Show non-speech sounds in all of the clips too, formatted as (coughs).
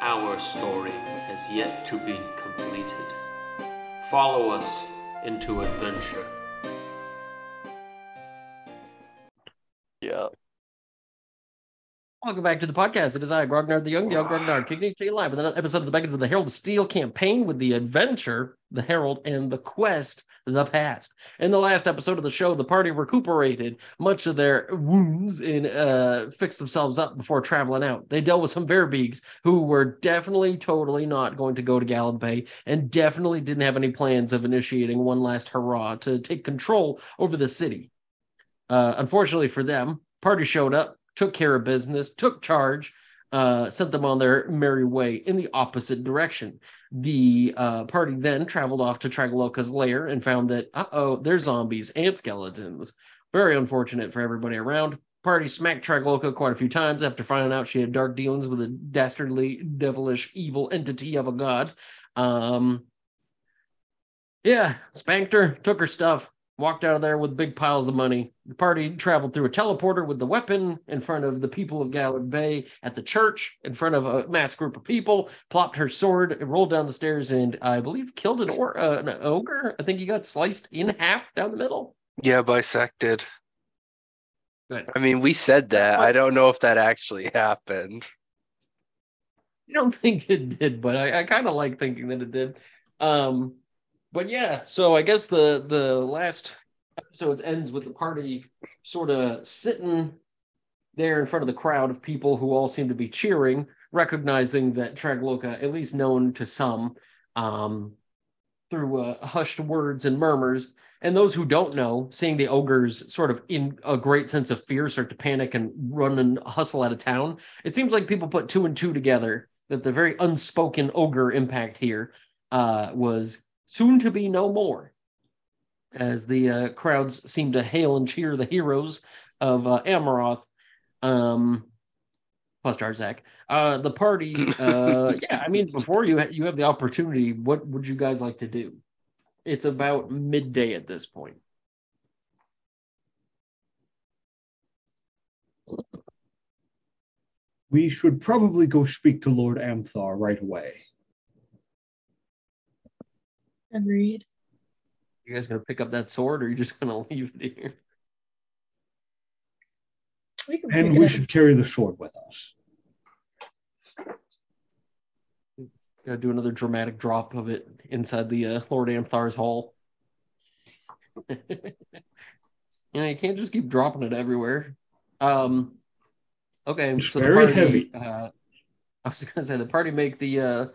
our story has yet to be completed. Follow us into adventure. Yeah. Welcome back to the podcast. It is I, Grognard the Young, the Young Grognard, kicking to you live with another episode of the Beckons of the Herald Steel campaign with the adventure, the Herald, and the quest, the past. In the last episode of the show, the party recuperated much of their wounds and uh, fixed themselves up before traveling out. They dealt with some Verbeegs who were definitely, totally not going to go to Galladbay and definitely didn't have any plans of initiating one last hurrah to take control over the city. Uh, unfortunately for them, party showed up, took care of business, took charge, uh, sent them on their merry way in the opposite direction. The uh, party then traveled off to Tragaloka's lair and found that, uh oh, they're zombies and skeletons. Very unfortunate for everybody around. Party smacked Tragaloka quite a few times after finding out she had dark dealings with a dastardly, devilish, evil entity of a god. Um, yeah, spanked her, took her stuff, walked out of there with big piles of money. The party traveled through a teleporter with the weapon in front of the people of Galladbay at the church, in front of a mass group of people, plopped her sword, and rolled down the stairs, and I believe killed an, or- uh, an ogre. I think he got sliced in half down the middle. Yeah, bisected. Good. I mean, we said that. What- I don't know if that actually happened. I don't (laughs) think it did, but I, I kind of like thinking that it did. Um, but yeah, so I guess the the last episode ends with the party sort of sitting there in front of the crowd of people who all seem to be cheering, recognizing that Tragaloka, at least known to some, um, through uh, hushed words and murmurs, and those who don't know, seeing the ogres sort of in a great sense of fear start to panic and run and hustle out of town. It seems like people put two and two together that the very unspoken ogre impact here uh, was soon to be no more. As the uh, crowds seem to hail and cheer the heroes of uh, Amaroth, um, plus Jarzak. Uh, the party, (laughs) uh, yeah, I mean, before you ha- you have the opportunity, what would you guys like to do? It's about midday at this point. We should probably go speak to Lord Amthar right away. Agreed. You guys gonna pick up that sword, or are you just gonna (laughs) leave it here? We And we up. should carry the sword with us. Gotta do another dramatic drop of it inside the uh, Lord Amthar's hall. (laughs) you know, you can't just keep dropping it everywhere. Um, okay, It's so the very party, heavy. Uh, I was gonna say the party make the uh,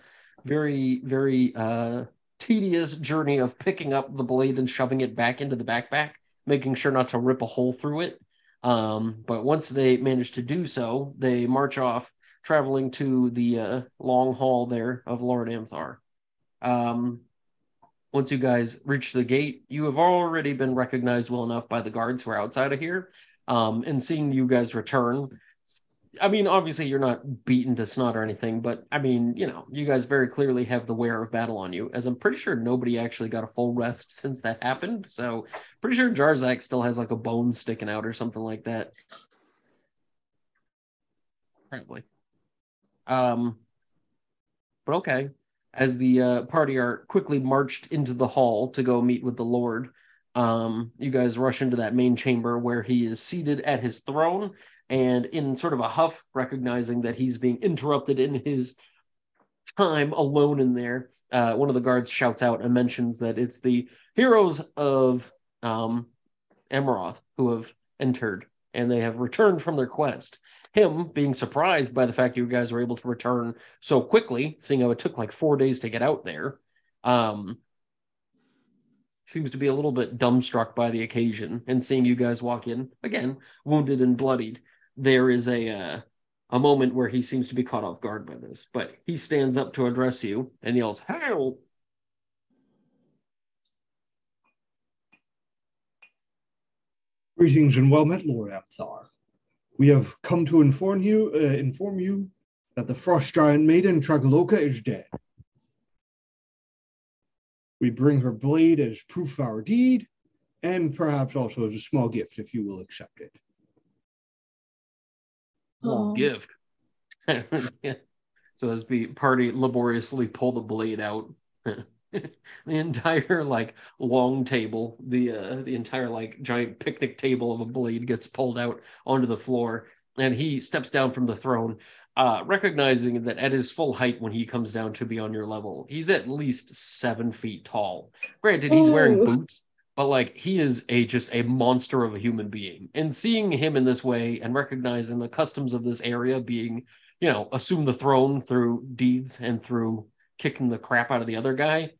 very, very uh, tedious journey of picking up the blade and shoving it back into the backpack, making sure not to rip a hole through it. Um, but once they manage to do so, they march off, traveling to the uh, long hall there of Lord Amthar. Um, once you guys reach the gate, you have already been recognized well enough by the guards who are outside of here. Um, and seeing you guys return, I mean, obviously you're not beaten to snot or anything, but I mean, you know, you guys very clearly have the wear of battle on you, as I'm pretty sure nobody actually got a full rest since that happened. So pretty sure Jarzak still has like a bone sticking out or something like that. Apparently. Um, but okay. As the uh, party are quickly marched into the hall to go meet with the Lord, um, you guys rush into that main chamber where he is seated at his throne and in sort of a huff, recognizing that he's being interrupted in his time alone in there, uh, one of the guards shouts out and mentions that it's the heroes of um, who have entered and they have returned from their quest. Him being surprised by the fact you guys were able to return so quickly, seeing how it took like four days to get out there, um, seems to be a little bit dumbstruck by the occasion and seeing you guys walk in again, wounded and bloodied. There is a uh, a moment where he seems to be caught off guard by this, but he stands up to address you and yells, "Help!" Greetings and well met, Lord Amthar. We have come to inform you, uh, inform you that the frost giant maiden Tragaloka is dead. We bring her blade as proof of our deed, and perhaps also as a small gift if you will accept it. Gift. (laughs) so as the party laboriously pull the blade out, (laughs) the entire like long table, the uh, the entire like giant picnic table of a blade gets pulled out onto the floor, and he steps down from the throne, uh, recognizing that at his full height when he comes down to be on your level, he's at least seven feet tall. Granted, he's wearing boots, but like he is a just a monster of a human being. And seeing him in this way and recognizing the customs of this area being you know assume the throne through deeds and through kicking the crap out of the other guy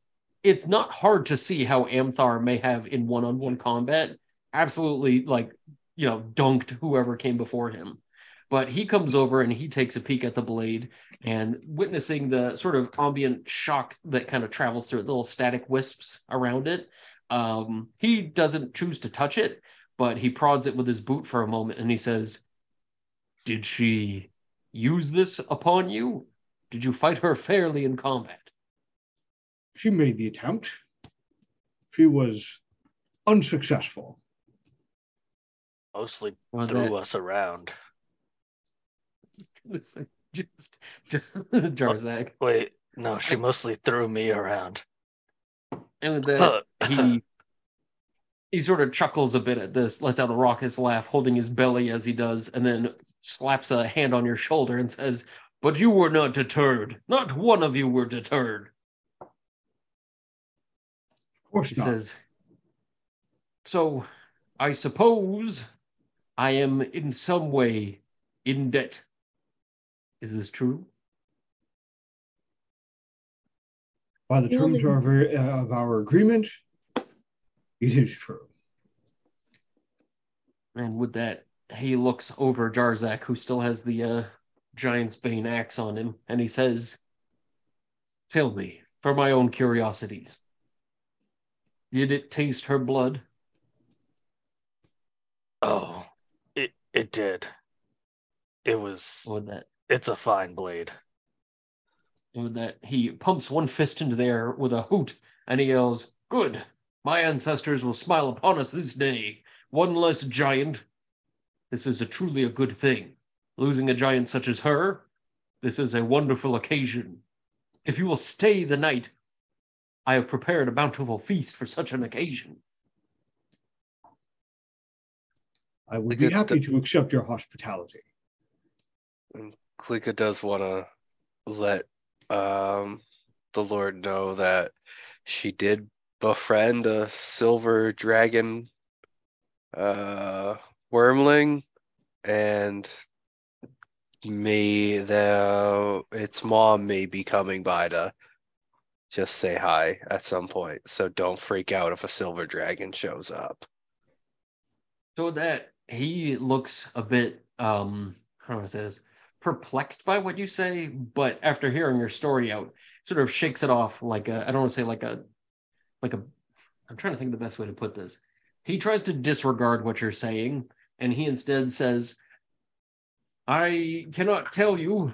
it's not hard to see how amthar may have in one-on-one combat absolutely like you know dunked whoever came before him. But he comes over and he takes a peek at the blade and witnessing the sort of ambient shock that kind of travels through it, little static wisps around it um, he doesn't choose to touch it, but he prods it with his boot for a moment and he says, Did she use this upon you? Did you fight her fairly in combat? She made the attempt. She was unsuccessful. Mostly Or threw that- us around. (laughs) just, just, (laughs) Jarzak. Wait, no, she mostly threw me around. And that, he he sort of chuckles a bit at this, lets out a raucous laugh, holding his belly as he does, and then slaps a hand on your shoulder and says, But you were not deterred. Not one of you were deterred. Of course He not. says, So I suppose I am in some way in debt. Is this true? By the The terms of our, uh, of our agreement, it is true. And with that, he looks over Jarzak, who still has the uh, Giant's Bane axe on him, and he says, Tell me, for my own curiosities, did it taste her blood? Oh, it it did. It was. Or that It's a fine blade. With that he pumps one fist into the air with a hoot and he yells, Good! My ancestors will smile upon us this day. One less giant. This is a truly a good thing. Losing a giant such as her, this is a wonderful occasion. If you will stay the night, I have prepared a bountiful feast for such an occasion. I would Look be happy the- to accept your hospitality. Klika does want to let um, the Lord know that she did befriend a silver dragon uh, wormling, and may the its mom may be coming by to just say hi at some point. So don't freak out if a silver dragon shows up. So that he looks a bit um how do I say this? Perplexed by what you say, but after hearing your story out, sort of shakes it off like a I don't want to say like a like a I'm trying to think the best way to put this. He tries to disregard what you're saying, and he instead says, I cannot tell you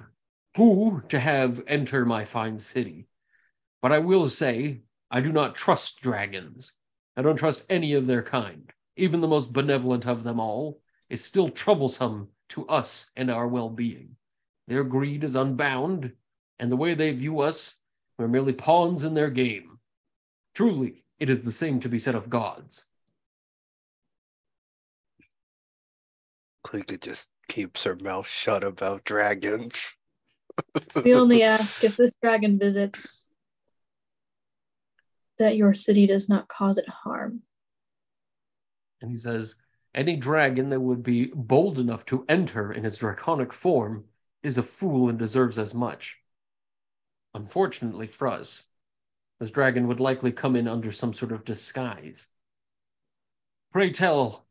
who to have enter my fine city, but I will say I do not trust dragons. I don't trust any of their kind even the most benevolent of them all, is still troublesome to us and our well being. Their greed is unbound, and the way they view us, we're merely pawns in their game. Truly, it is the same to be said of gods. Klika just keeps her mouth shut about dragons. (laughs) We only ask if this dragon visits that your city does not cause it harm. And he says, Any dragon that would be bold enough to enter in its draconic form is a fool and deserves as much. Unfortunately for us, this dragon would likely come in under some sort of disguise. Pray tell,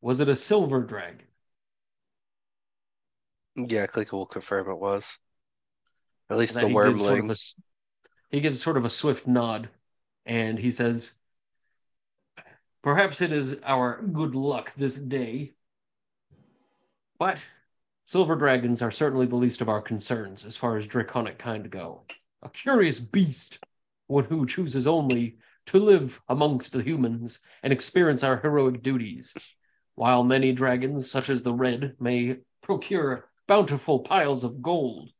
was it a silver dragon? Yeah, Klika will confirm it was. At least the he gives sort of wormling. he gives sort of a swift nod and he says, Perhaps it is our good luck this day. But silver dragons are certainly the least of our concerns as far as draconic kind go. A curious beast, one who chooses only to live amongst the humans and experience our heroic duties. While many dragons, such as the red, may procure bountiful piles of gold,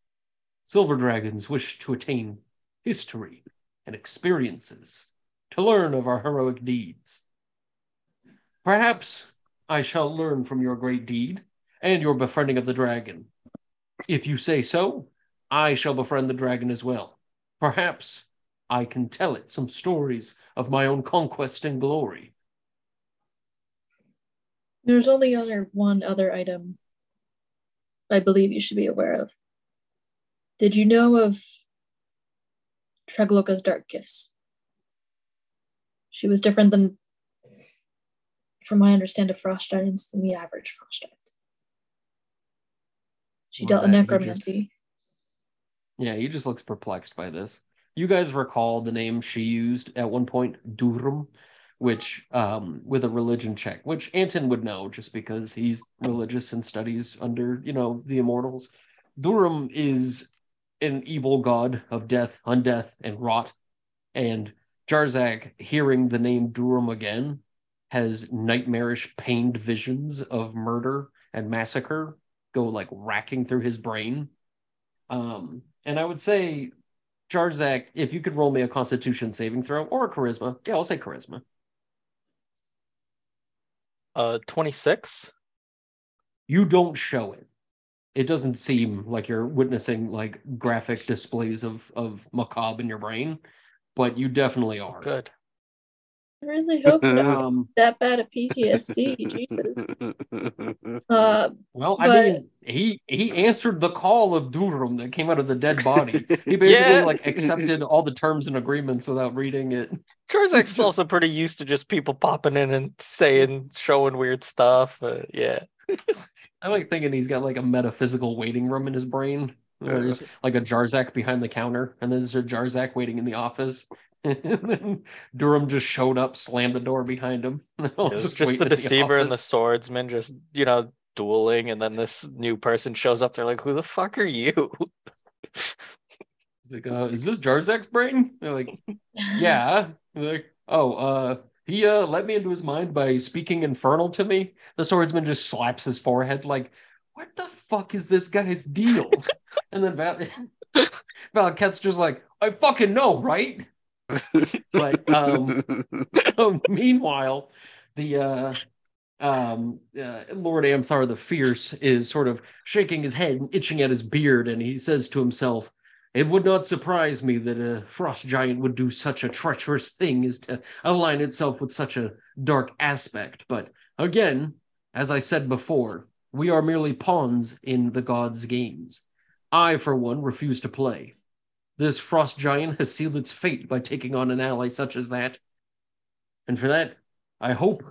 silver dragons wish to attain history and experiences, to learn of our heroic deeds. Perhaps I shall learn from your great deed and your befriending of the dragon. If you say so, I shall befriend the dragon as well. Perhaps I can tell it some stories of my own conquest and glory. There's only other one other item I believe you should be aware of. Did you know of Tragaloka's dark gifts? She was different than, from my understanding, of frost giants than the average frost giant. She dealt in just- necromancy. Yeah, he just looks perplexed by this. You guys recall the name she used at one point, Durham, which um with a religion check, which Anton would know just because he's religious and studies under, you know, the immortals. Durham is an evil god of death, undeath, and rot. And Jarzak, hearing the name Durham again, has nightmarish, pained visions of murder and massacre go like racking through his brain. Um, and I would say, Jarzak, if you could roll me a Constitution saving throw or a Charisma, yeah, I'll say Charisma. Uh, 26. You don't show it. It doesn't seem like you're witnessing like graphic displays of of macabre in your brain, but you definitely are. Good. I really hope you're not Um, (laughs) that bad of PTSD. Jesus. (laughs) Uh, well, I But- mean, he he answered the call of Durham that came out of the dead body. He (laughs) basically Yeah. like accepted all the terms and agreements without reading it. Jarzak's also pretty used to just people popping in and saying, showing weird stuff. Uh, yeah. I'm like thinking he's got like a metaphysical waiting room in his brain. where There's like a Jarzak behind the counter, and then there's a Jarzak waiting in the office. (laughs) and then Durham just showed up, slammed the door behind him. (laughs) It was just the deceiver and the swordsman just, you know, dueling, and then this new person shows up. They're like, "Who the fuck are you?" Like, uh, is this Jarzak's brain? They're like, yeah. They're like, oh, uh, he uh let me into his mind by speaking infernal to me. The swordsman just slaps his forehead, like, what the fuck is this guy's deal? (laughs) and then Val Valaket's just like, I fucking know, right? (laughs) But um (laughs) so meanwhile, the uh um uh, Lord Amthar the Fierce is sort of shaking his head and itching at his beard, and he says to himself, It would not surprise me that a frost giant would do such a treacherous thing as to align itself with such a dark aspect. But again, as I said before, we are merely pawns in the gods' games. I, for one, refuse to play. This frost giant has sealed its fate by taking on an ally such as that. And for that, I hope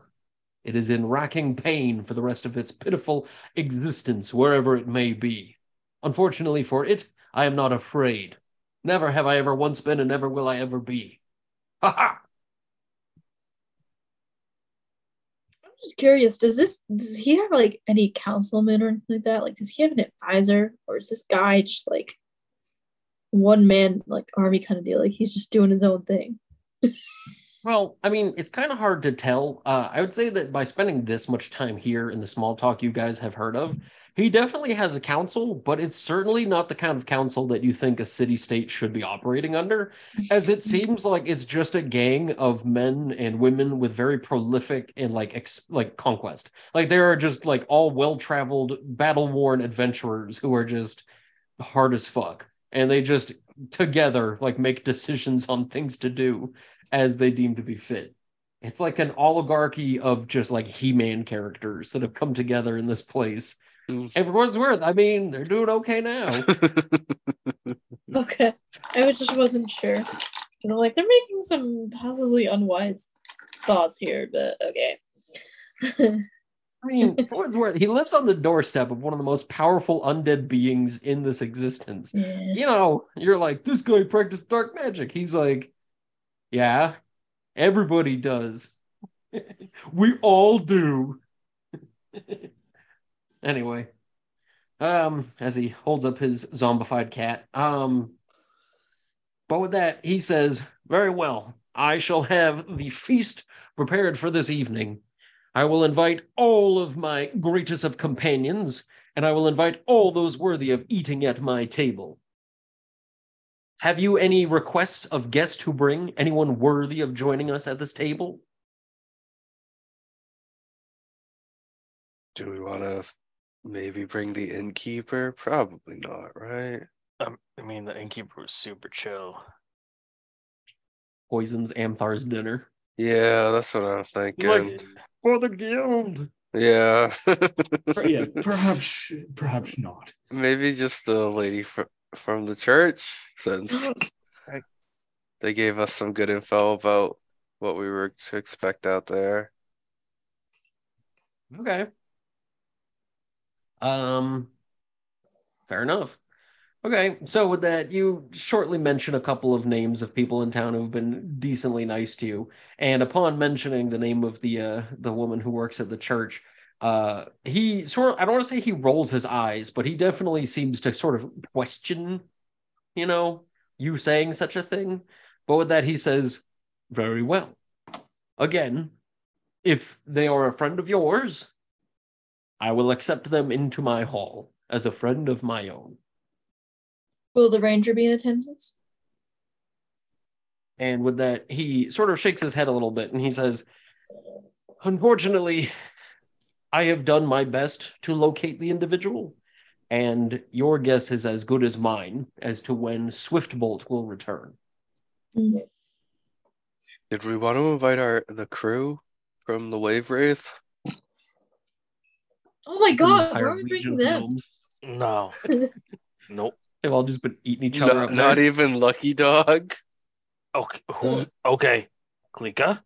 it is in racking pain for the rest of its pitiful existence, wherever it may be. Unfortunately for it, I am not afraid. Never have I ever once been, and never will I ever be. Ha ha! I'm just curious. Does this does he have like any councilman or anything like that? Like, does he have an advisor, or is this guy just like one man like army kind of deal? Like he's just doing his own thing. Well, I mean, it's kind of hard to tell. Uh, I would say that by spending this much time here in the small talk you guys have heard of, he definitely has a council, but it's certainly not the kind of council that you think a city state should be operating under, as it (laughs) seems like it's just a gang of men and women with very prolific and like ex- like conquest. Like there are just like all well-traveled, battle-worn adventurers who are just hard as fuck. And they just together like make decisions on things to do as they deem to be fit. It's like an oligarchy of just like He-Man characters that have come together in this place. Mm. Everyone's worth. I mean, they're doing okay now. (laughs) Okay. I was just wasn't sure. Because I'm like, they're making some possibly unwise thoughts here, but okay. (laughs) I mean, for what it's worth, he lives on the doorstep of one of the most powerful undead beings in this existence. yeah. You know, you're like, this guy practiced dark magic. He's like, yeah, everybody does. (laughs) we all do. (laughs) anyway, um, as he holds up his zombified cat, um, but with that, he says, Very well, I shall have the feast prepared for this evening. I will invite all of my greatest of companions, and I will invite all those worthy of eating at my table. Have you any requests of guests to bring? Anyone worthy of joining us at this table? Do we want to maybe bring the innkeeper? Probably not, right? Um, I mean, the innkeeper was super chill. Poisons Amthar's dinner. Yeah, that's what I'm thinking. like, for the guild. yeah. (laughs) Yeah, perhaps perhaps not. maybe just the lady fr- from the church, since they gave us some good info about what we were to expect out there. Okay. Um, fair enough. Okay, so with that, you shortly mention a couple of names of people in town who've been decently nice to you, and upon mentioning the name of the uh, the woman who works at the church, uh, he sort of I don't want to say he rolls his eyes, but he definitely seems to sort of question, you know, you saying such a thing. But with that, he says, "Very well. Again, if they are a friend of yours, I will accept them into my hall as a friend of my own. Will the ranger be in attendance? And with that, he sort of shakes his head a little bit and he says, Unfortunately, I have done my best to locate the individual, and your guess is as good as mine as to when Swiftbolt will return. Mm. Did we want to invite our the crew from the Wave Wraith? Oh my god, Entire why are we legion bringing them? gnomes. No, (laughs) nope. They've all just been eating each other No- up. not there. even Lucky Dog. Okay, who? Okay, Klika,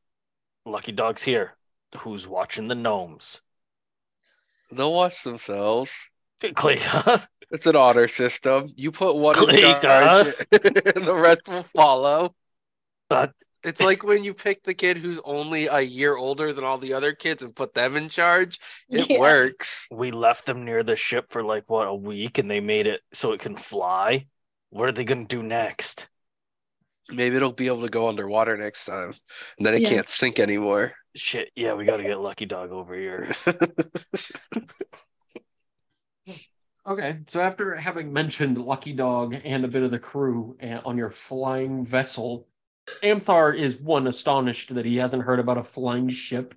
Lucky Dog's here. Who's watching the gnomes? They'll watch themselves. Klika. (laughs) It's an honor system. You put one in Klika. charge, (laughs) and the rest will follow. Uh, It's like when you pick the kid who's only a year older than all the other kids and put them in charge. It Yeah. works. we left them near the ship for like what a week, and they made it so it can fly. What are they gonna do next? Maybe it'll be able to go underwater next time, and then it Yeah. can't sink anymore. Shit, yeah, we gotta get Lucky Dog over here. (laughs) Okay, so after having mentioned Lucky Dog and a bit of the crew uh, on your flying vessel, Amthar is one astonished that he hasn't heard about a flying ship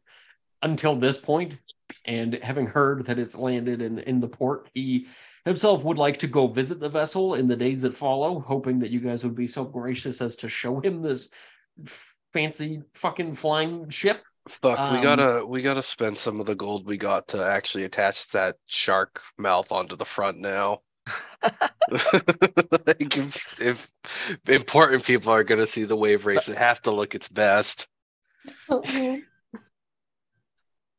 until this point, and having heard that it's landed in, in the port, he himself would like to go visit the vessel in the days that follow, hoping that you guys would be so gracious as to show him this f- fancy fucking flying ship. Fuck, we Um, gotta we gotta spend some of the gold we got to actually attach that shark mouth onto the front now. (laughs) like if, if important people are gonna see the Wave Wraith, it has to look its best. Oh, man.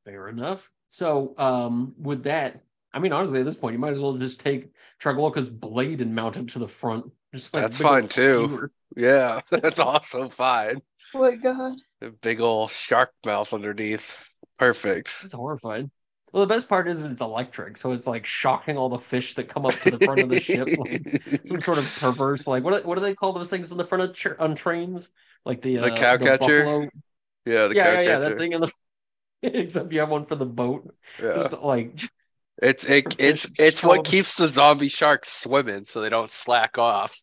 Fair enough. So, um, with that, I mean, honestly, at this point, you might as well just take Tragaloka's blade and mount it to the front. Just like That's fine, too. skewer. Yeah, (laughs) (laughs) that's also fine. Oh my god. A big old shark mouth underneath. Perfect. It's horrifying. Well, the best part is it's electric, so it's like shocking all the fish that come up to the front of the ship. Like (laughs) (laughs) some sort of perverse, like what what do they call those things in the front of tr- on trains? Like the The uh, cow catcher? buffalo- yeah, the yeah, cow yeah, yeah, catcher. that thing in the. (laughs) Except you have one for the boat. Yeah. Just like It's it, it's it's what keeps the zombie sharks swimming so they don't slack off.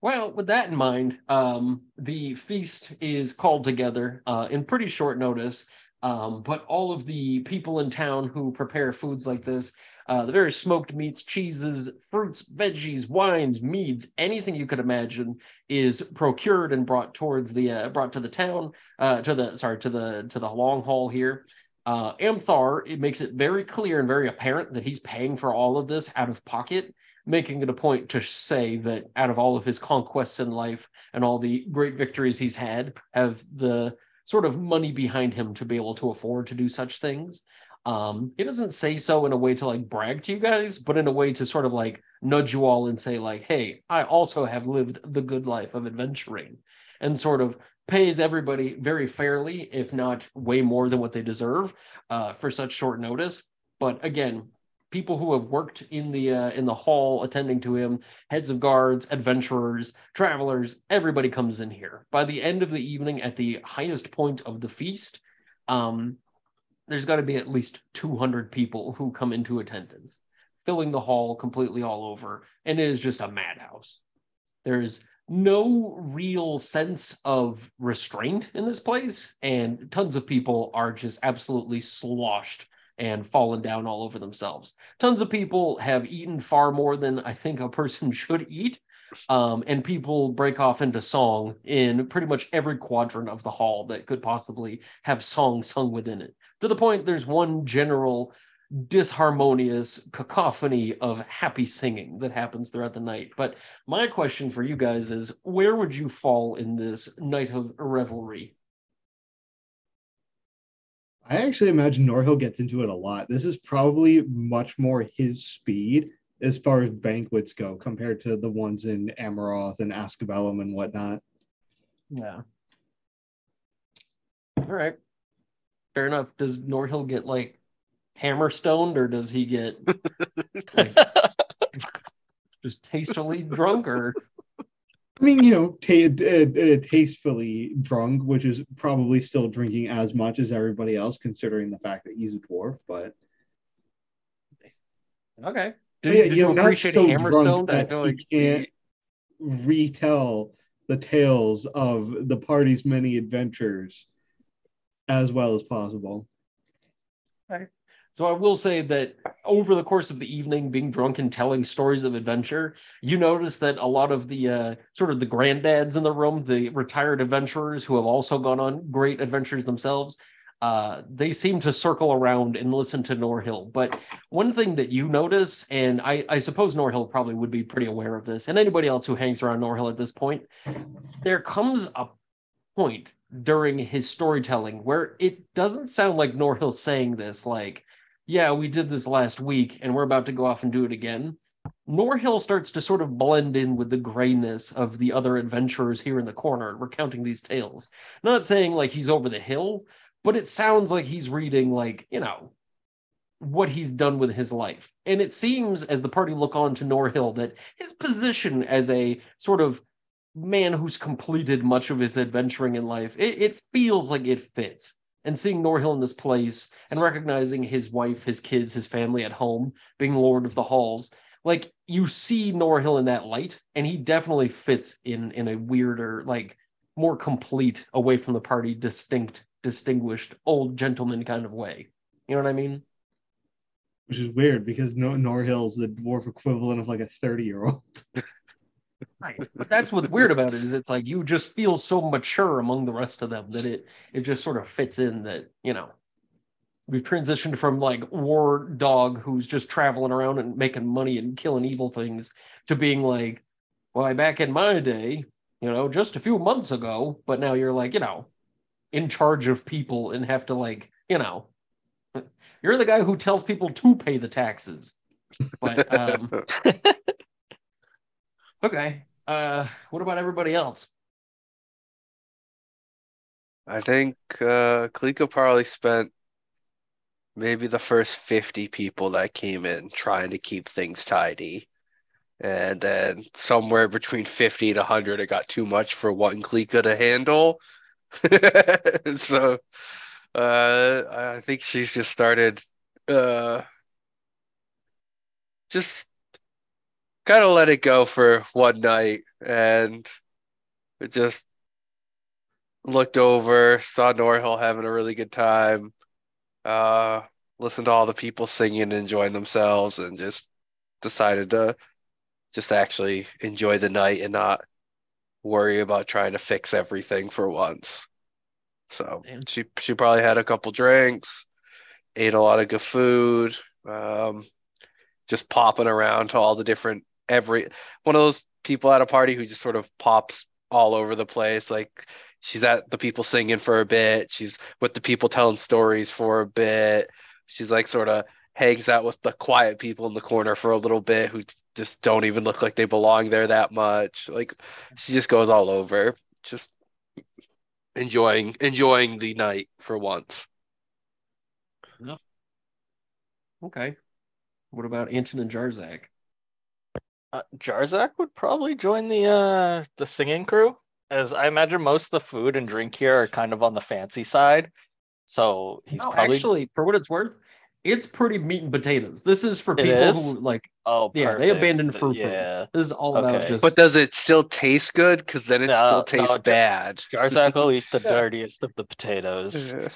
Well, with that in mind, um, the feast is called together uh, in pretty short notice. Um, but all of the people in town who prepare foods like this Uh, the various smoked meats, cheeses, fruits, veggies, wines, meads, anything you could imagine is procured and brought towards the uh, brought to the town, uh, to the sorry to the to the long haul here. Uh, Amthar it makes it very clear and very apparent that he's paying for all of this out of pocket, making it a point to say that out of all of his conquests in life and all the great victories he's had, have the sort of money behind him to be able to afford to do such things. Um, he doesn't say so in a way to like brag to you guys, but in a way to sort of like nudge you all and say, like, hey, I also have lived the good life of adventuring and sort of pays everybody very fairly, if not way more than what they deserve uh, for such short notice. But again, people who have worked in the uh, in the hall attending to him, heads of guards, adventurers, travelers, everybody comes in here. By the end of the evening, at the highest point of the feast, um, there's got to be at least 200 people who come into attendance, filling the hall completely all over, and it is just a madhouse. There's no real sense of restraint in this place, and tons of people are just absolutely sloshed and fallen down all over themselves. Tons of people have eaten far more than I think a person (laughs) should eat. Um, and people break off into song in pretty much every quadrant of the hall that could possibly have song sung within it to the point there's one general disharmonious cacophony of happy singing that happens throughout the night. But my question for you guys is where would you fall in this night of revelry? I actually imagine Norhill gets into it a lot. This is probably much more his speed as far as banquets go compared to the ones in Amaroth and Ascabellum and whatnot. Yeah. All right fair enough. Does Norhill get like hammer stoned or does he get (laughs) like, just tastefully drunk or? I mean, you know, t- uh, uh, tastefully drunk, which is probably still drinking as much as everybody else, considering the fact that he's a dwarf. But okay, did, yeah, did you, know, appreciate so hammer stoned? I feel like can't retell the tales of the party's many adventures as well as possible. Right. So I will say that over the course of the evening, being drunk and telling stories of adventure, you notice that a lot of the uh, sort of the granddads in the room, the retired adventurers who have also gone on great adventures themselves, uh, they seem to circle around and listen to Norhill. But one thing that you notice, and I, I suppose Norhill probably would be pretty aware of this, and anybody else who hangs around Norhill at this point, there comes a point during his storytelling where it doesn't sound like Norhill saying this like, yeah, we did this last week and we're about to go off and do it again. Norhill starts to sort of blend in with the grayness of the other adventurers here in the corner recounting these tales. Not saying like he's over the hill, but it sounds like he's reading like, you know, what he's done with his life. And it seems as the party look on to Norhill that his position as a sort of man who's completed much of his adventuring in life, it, it feels like it fits. And seeing Norhill in this place and recognizing his wife, his kids, his family at home, being Lord of the Halls, like you see Norhill in that light, and he definitely fits in in a weirder, like more complete, away from the party, distinct, distinguished old gentleman kind of way. You know what I mean? Which is weird because no Norhill's the dwarf equivalent of like a 30 year old. (laughs) Right. But that's what's weird about it is it's like you just feel so mature among the rest of them that it it just sort of fits in that, you know, we've transitioned from like war dog who's just traveling around and making money and killing evil things to being like, well, back in my day, you know, just a few months ago, but now you're like, you know, in charge of people and have to like, you know, you're the guy who tells people to pay the taxes. But um (laughs) Okay. Uh, what about everybody else? I think uh, probably spent maybe the first 50 people that came in trying to keep things tidy. And then somewhere between 50 to 100, it got too much for one Klika to handle. (laughs) so uh, I think she's just started uh, just kind of let it go for one night and it just looked over, saw Norhill having a really good time. Uh, listened to all the people singing and enjoying themselves and just decided to just actually enjoy the night and not worry about trying to fix everything for once. So Man. she she probably had a couple drinks, ate a lot of good food, um, just popping around to all the different every one of those people at a party who just sort of pops all over the place. Like she's at the people singing for a bit, she's with the people telling stories for a bit. She's like sort of hangs out with the quiet people in the corner for a little bit who just don't even look like they belong there that much. Like she just goes all over, just enjoying enjoying the night for once. Okay. What about Anton and Jarzak? Uh, Jarzak would probably join the uh the singing crew, as I imagine most of the food and drink here are kind of on the fancy side. So he's no, probably actually, for what it's worth, it's pretty meat and potatoes. This is for It people is? who like. oh Yeah, they abandon abandoned fruit food. Yeah, This is all about just. But does it still taste good? Because then it No, still tastes Jar- bad. Jarzak will eat the (laughs) dirtiest of the potatoes, Yeah.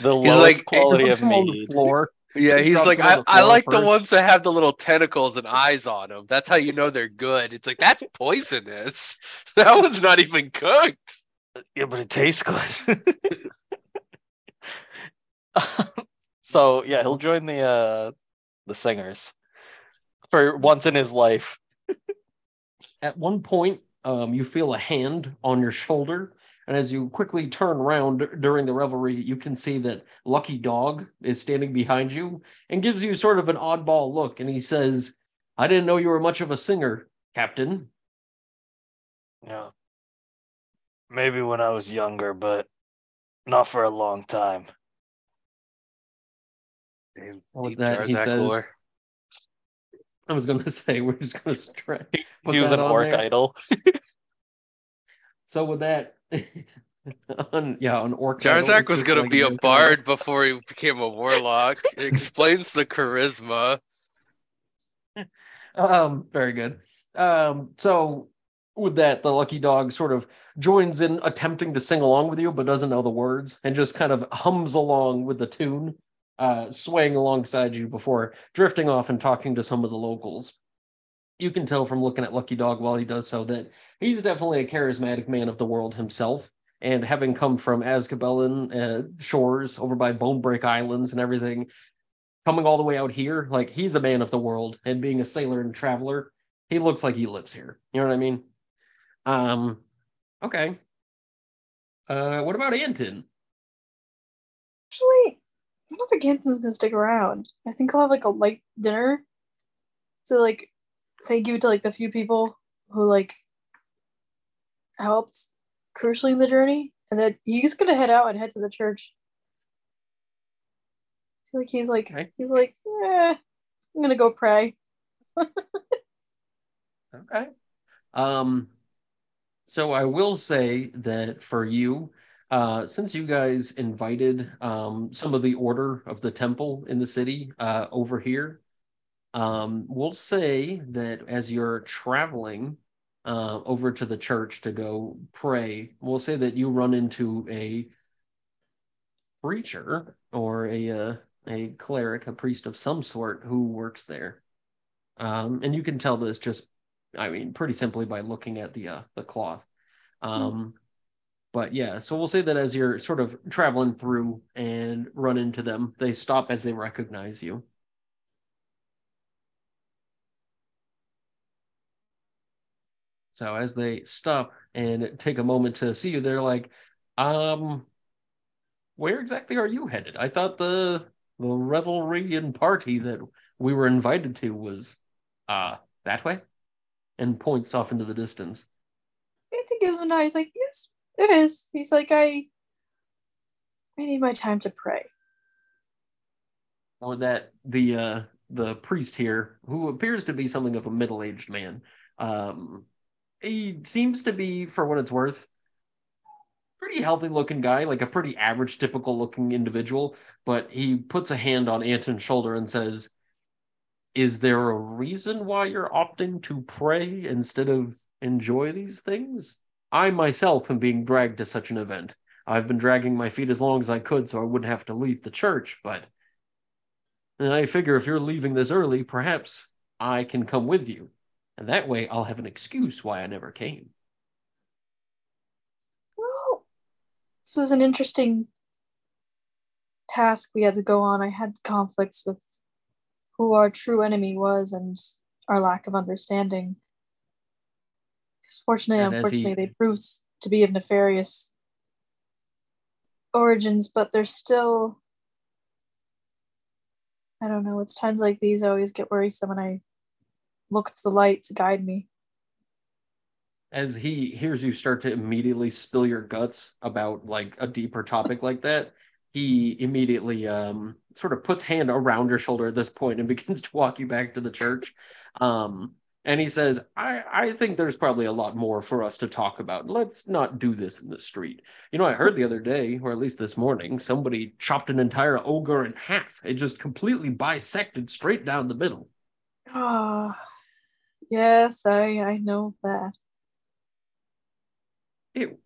the He's lowest like- quality puts of them on the meat. floor. Yeah, he's like, I, I floor like the ones that have the little tentacles and eyes on them. That's how you know they're good. It's like, that's poisonous. (laughs) That one's not even cooked. Yeah, but it tastes good. (laughs) so yeah, he'll join the uh the singers for once in his life. At one point, um, you feel a hand on your shoulder, and as you quickly turn around during the revelry, you can see that Lucky Dog is standing behind you and gives you sort of an oddball look, and he says, "I didn't know you were much of a singer, Captain." Yeah. Maybe when I was younger, but not for a long time. Damn, With deep that, he says- lore. I was going (laughs) to say we're just going to try. he was an on orc idol. (laughs) So with that, (laughs) on, yeah, on orc. Jarzak was gonna like be a bard before he became a warlock. It (laughs) explains the charisma. (laughs) Um, very good. Um, so with that, the lucky dog sort of joins in, attempting to sing along with you, but doesn't know the words, and just kind of hums along with the tune, uh, swaying alongside you before drifting off and talking to some of the locals. You can tell from looking at Lucky Dog while he does so that he's definitely a charismatic man of the world himself. And having come from Azkaban uh, shores over by Bonebreak Islands and everything, coming all the way out here, like he's a man of the world and being a sailor and traveler, he looks like he lives here. You know what I mean? Um, okay. Uh, what about Anton? Actually, I don't think Anton's gonna stick around. I think I'll have like a light dinner. So like thank you to like the few people who like helped crucially in the journey. And that he's gonna head out and head to the church. Like he's like Okay. he's like, eh, I'm gonna go pray. (laughs) Okay. Um, so I will say that for you, uh, since you guys invited um, some of the order of the temple in the city uh, over here, um, we'll say that as you're traveling uh, over to the church to go pray, we'll say that you run into a preacher or a uh, a cleric, a priest of some sort who works there. Um, and you can tell this just I mean, pretty simply by looking at the uh, the cloth. Um, but yeah, so we'll say that as you're sort of traveling through and run into them, they stop as they recognize you. So as they stop and take a moment to see you, they're like, um, where exactly are you headed? I thought the the revelry and party that we were invited to was uh that way and points off into the distance. Anthony gives him a nod. He's like, yes, it is. He's like, I I need my time to pray. Or that the uh the priest here, who appears to be something of a middle-aged man, um, he seems to be, for what it's worth, pretty healthy looking guy, like a pretty average, typical looking individual. But he puts a hand on Anton's shoulder and says, Is there a reason why you're opting to pray instead of enjoy these things? I myself am being dragged to such an event. I've been dragging my feet as long as I could so I wouldn't have to leave the church, but And I figure if you're leaving this early, perhaps I can come with you. And that way I'll have an excuse why I never came. Well, this was an interesting task we had to go on. I had conflicts with who our true enemy was and our lack of understanding. Because fortunately, And as he- unfortunately, they proved to be of nefarious origins, but they're still. I don't know. It's times like these I always get worrisome when I look to the light to guide me. As he hears you start to immediately spill your guts about like a deeper topic like that, he immediately um, sort of puts hand around your shoulder at this point and (laughs) begins to walk you back to the church. Um, and he says, I, I think there's probably a lot more for us to talk about. Let's not do this in the street. You know, I heard the other day, or at least this morning, somebody chopped an entire ogre in half. It just completely bisected straight down the middle. Ah, yes, I I know that. Ew.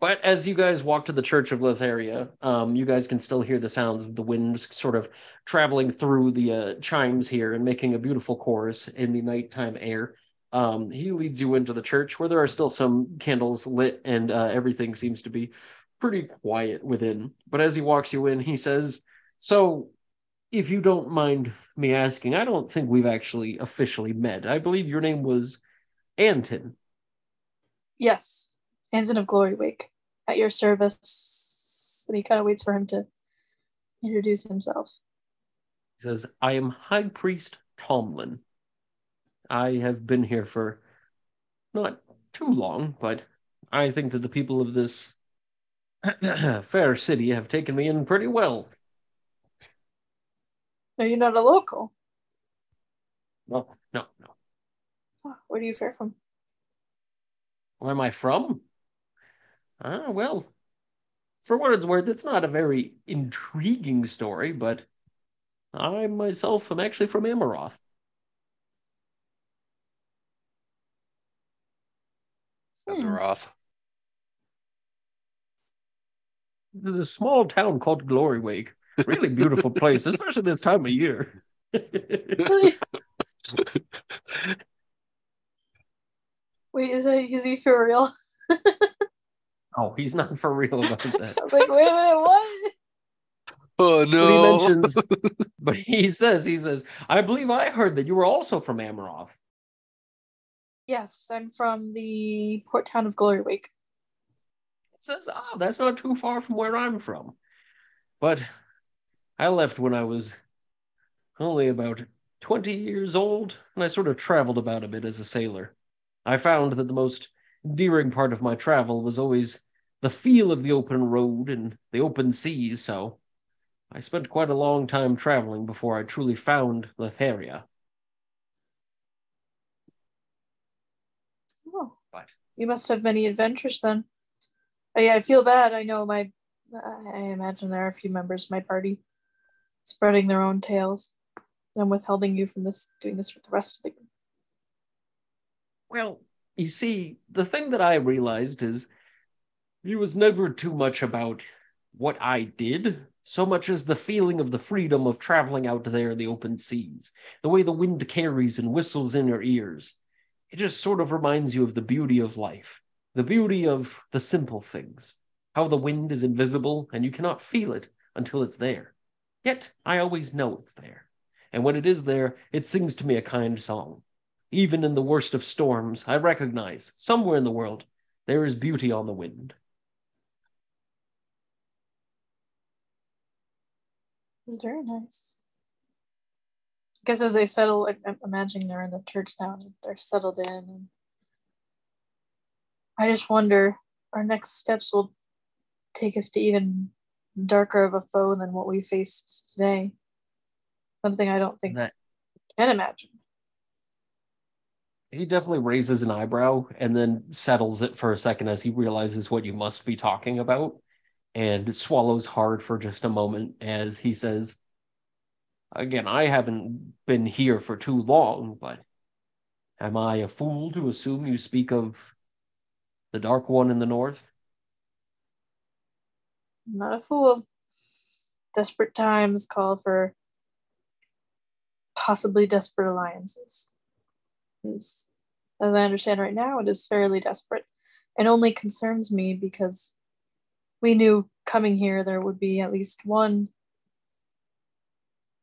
But as you guys walk to the Church of Lotharia, um, you guys can still hear the sounds of the wind sort of traveling through the uh, chimes here and making a beautiful chorus in the nighttime air. Um, he leads you into the church where there are still some candles lit and uh, everything seems to be pretty quiet within. But as he walks you in, he says, So, if you don't mind me asking, I don't think we've actually officially met. I believe your name was Anton. Yes, Anton of Glory Wake, at your service. And he kind of waits for him to introduce himself. He says, I am High Priest Tomlin. I have been here for not too long, but I think that the people of this (clears throat) fair city have taken me in pretty well. No, you're not a local. No, no, no. Where do you fare from? Where am I from? Ah, well, for what it's worth, it's not a very intriguing story, but I myself am actually from Amaroth. As a Hmm. Roth. There's a small town called Glory Wake. Really beautiful place, especially this time of year. (laughs) Wait, is that is he for real? (laughs) oh, he's not for real about that. (laughs) I was like, wait a minute, what? Oh But he no! mentions, but he says, he says, I believe I heard that you were also from Amaroth. Yes, I'm from the port town of Glory Wake. He says, ah, that's not too far from where I'm from. But I left when I was only about 20 years old, and I sort of traveled about a bit as a sailor. I found that the most endearing part of my travel was always the feel of the open road and the open seas, so I spent quite a long time traveling before I truly found Lotharia. Oh, But you must have many adventures then. Oh, I, I feel bad. I know my. I imagine there are a few members of my party spreading their own tales and withholding you from this, doing this with the rest of the group. Well, you see, the thing that I realized is it was never too much about what I did, so much as the feeling of the freedom of traveling out there in the open seas, the way the wind carries and whistles in your ears. It just sort of reminds you of the beauty of life, the beauty of the simple things, how the wind is invisible and you cannot feel it until it's there. Yet I always know it's there. And when it is there, it sings to me a kind song. Even in the worst of storms, I recognize somewhere in the world there is beauty on the wind. It's very nice. I guess as they settle, I'm imagining they're in the church now they're settled in. I just wonder our next steps will take us to even darker of a foe than what we faced today. Something I don't think That I can imagine. he definitely raises an eyebrow and then settles it for a second as he realizes what you must be talking about and swallows hard for just a moment as he says, Again, I haven't been here for too long, but am I a fool to assume you speak of the Dark One in the North? I'm not a fool. Desperate times call for possibly desperate alliances. As, as I understand right now, it is fairly desperate and only concerns me because we knew coming here there would be at least one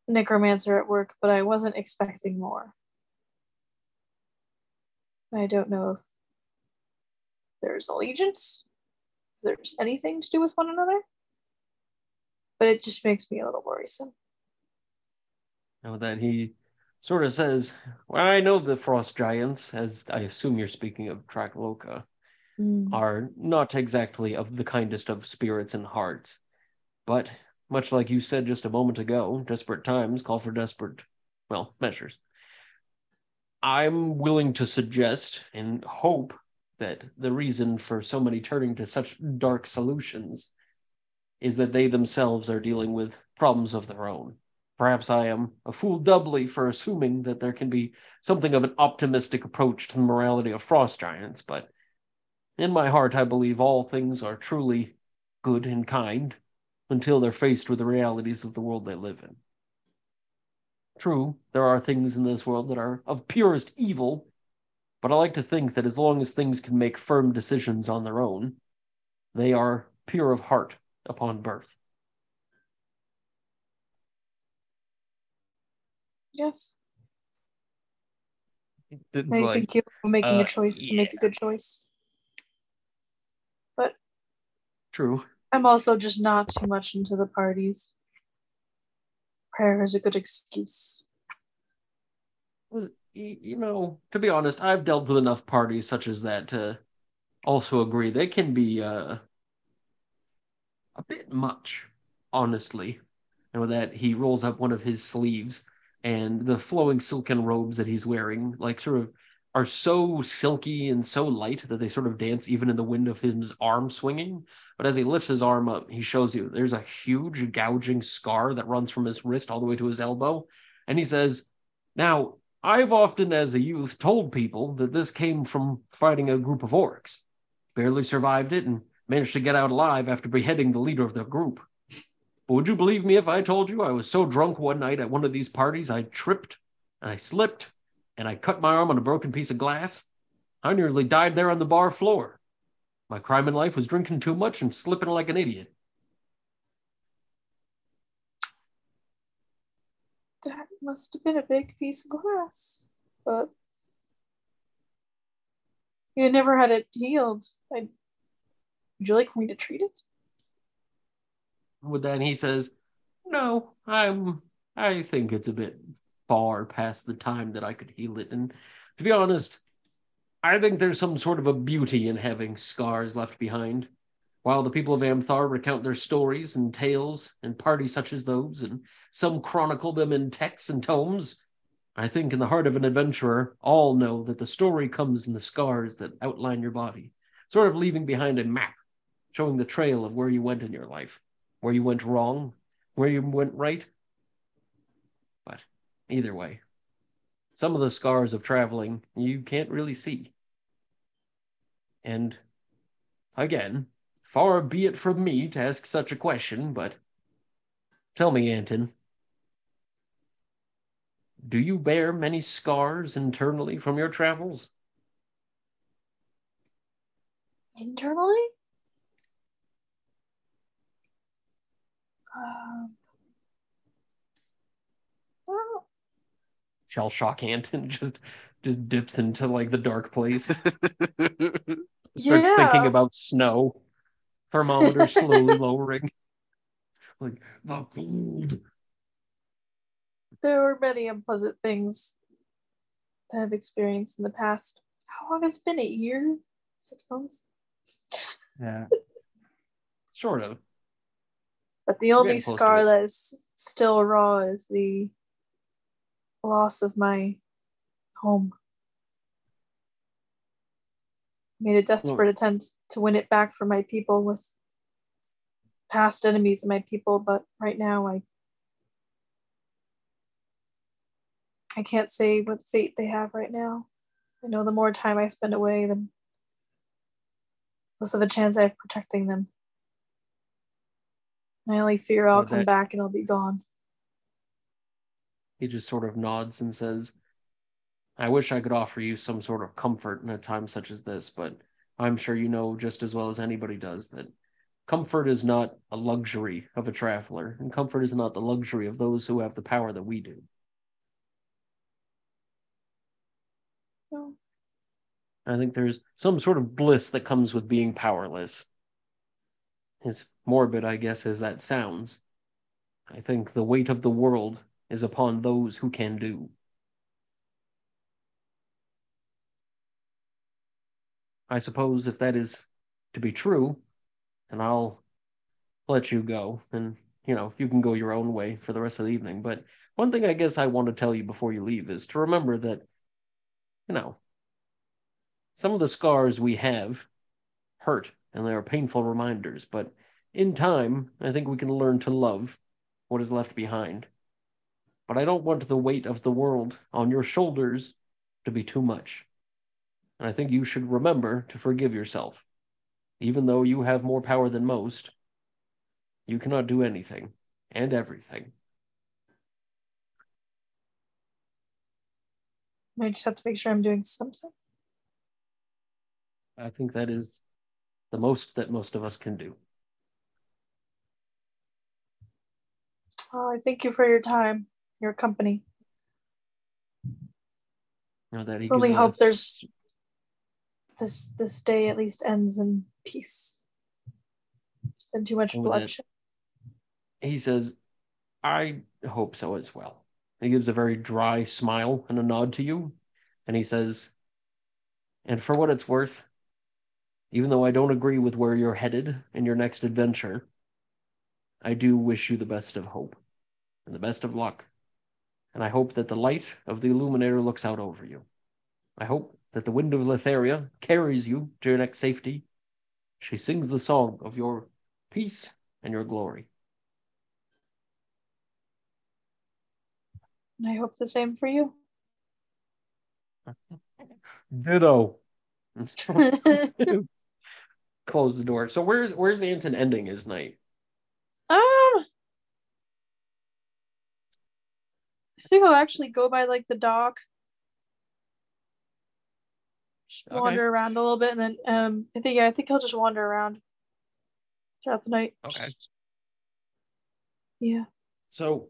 necromancer at work, but I wasn't expecting more. I don't know if there's allegiance, if there's anything to do with one another, but it just makes me a little worrisome. Now that he sort of says, Well, I know the frost giants, as I assume you're speaking of Tragaloka, Mm. are not exactly of the kindest of spirits and hearts. But much like you said just a moment ago, desperate times call for desperate, well, measures. I'm willing to suggest and hope that the reason for so many turning to such dark solutions is that they themselves are dealing with problems of their own. Perhaps I am a fool doubly for assuming that there can be something of an optimistic approach to the morality of frost giants, but in my heart, I believe all things are truly good and kind until they're faced with the realities of the world they live in. True, there are things in this world that are of purest evil, but I like to think that as long as things can make firm decisions on their own, they are pure of heart upon birth. Yes, It's I like, think you're making uh, a choice. You make a good choice. But True. I'm also just not too much into the parties. Prayer is a good excuse. Was you know, to be honest, I've dealt with enough parties such as that to also agree they can be uh, a bit much, honestly. And with that, he rolls up one of his sleeves, and the flowing silken robes that he's wearing, like, sort of are so silky and so light that they sort of dance even in the wind of his arm swinging. But as he lifts his arm up, he shows you there's a huge gouging scar that runs from his wrist all the way to his elbow. And he says, Now, I've often, as a youth, told people that this came from fighting a group of orcs. Barely survived it and managed to get out alive after beheading the leader of the group. But would you believe me if I told you I was so drunk one night at one of these parties I tripped and I slipped and I cut my arm on a broken piece of glass? I nearly died there on the bar floor. My crime in life was drinking too much and slipping like an idiot. That must have been a big piece of glass. But you never had it healed. I, would you like for me to treat it? With that, he says, "No, I'm. I think it's a bit far past the time that I could heal it. And to be honest, I think there's some sort of a beauty in having scars left behind. While the people of Amthar recount their stories and tales and parties such as those, and some chronicle them in texts and tomes, I think in the heart of an adventurer, all know that the story comes in the scars that outline your body, sort of leaving behind a map, showing the trail of where you went in your life, where you went wrong, where you went right. But either way, some of the scars of traveling you can't really see. And again, far be it from me to ask such a question, but tell me, Anton, do you bear many scars internally from your travels? Internally? Um, well, Shell shock Anton (laughs) just just dips into like the dark place. (laughs) Starts Yeah. thinking about snow. Thermometer slowly (laughs) lowering. Like the cold. there were many unpleasant things that I've experienced in the past. How long has it been? A year? Six months? Yeah. Sort of. But the only scar that is still raw is the loss of my home. I made a desperate attempt to win it back for my people with past enemies of my people, but right now I I can't say what fate they have right now. I know the more time I spend away, the less of a chance I have protecting them. I only fear I'll come that- back and I'll be gone. he just sort of nods and says, I wish I could offer you some sort of comfort in a time such as this, but I'm sure you know just as well as anybody does that comfort is not a luxury of a traveler, and comfort is not the luxury of those who have the power that we do. So, I think there's some sort of bliss that comes with being powerless. As morbid, I guess, as that sounds, I think the weight of the world is upon those who can do. I suppose if that is to be true, and I'll let you go, and you know, you can go your own way for the rest of the evening. But one thing I guess I want to tell you before you leave is to remember that, you know, some of the scars we have hurt and they are painful reminders, but in time, I think we can learn to love what is left behind. But I don't want the weight of the world on your shoulders to be too much. And I think you should remember to forgive yourself. Even though you have more power than most, you cannot do anything and everything. I just have to make sure I'm doing something. I think that is the most that most of us can do. Oh, I thank you for your time, your company. Know, that he only hope there's this this day at least ends in peace. Been too much And bloodshed. he says, I hope so as well. He gives a very dry smile and a nod to you. And he says, And for what it's worth, even though I don't agree with where you're headed in your next adventure, I do wish you the best of hope and the best of luck. And I hope that the light of the Illuminator looks out over you. I hope that the wind of Lotharia carries you to your next safety. She sings the song of your peace and your glory. And I hope the same for you. Ditto. And (laughs) so- Close the door. So where's where's Anton ending his night? Um, I think I'll actually go by like the dock. Just Okay. wander around a little bit, and then um, I think yeah, I think I'll just wander around throughout the night. Okay. Yeah. So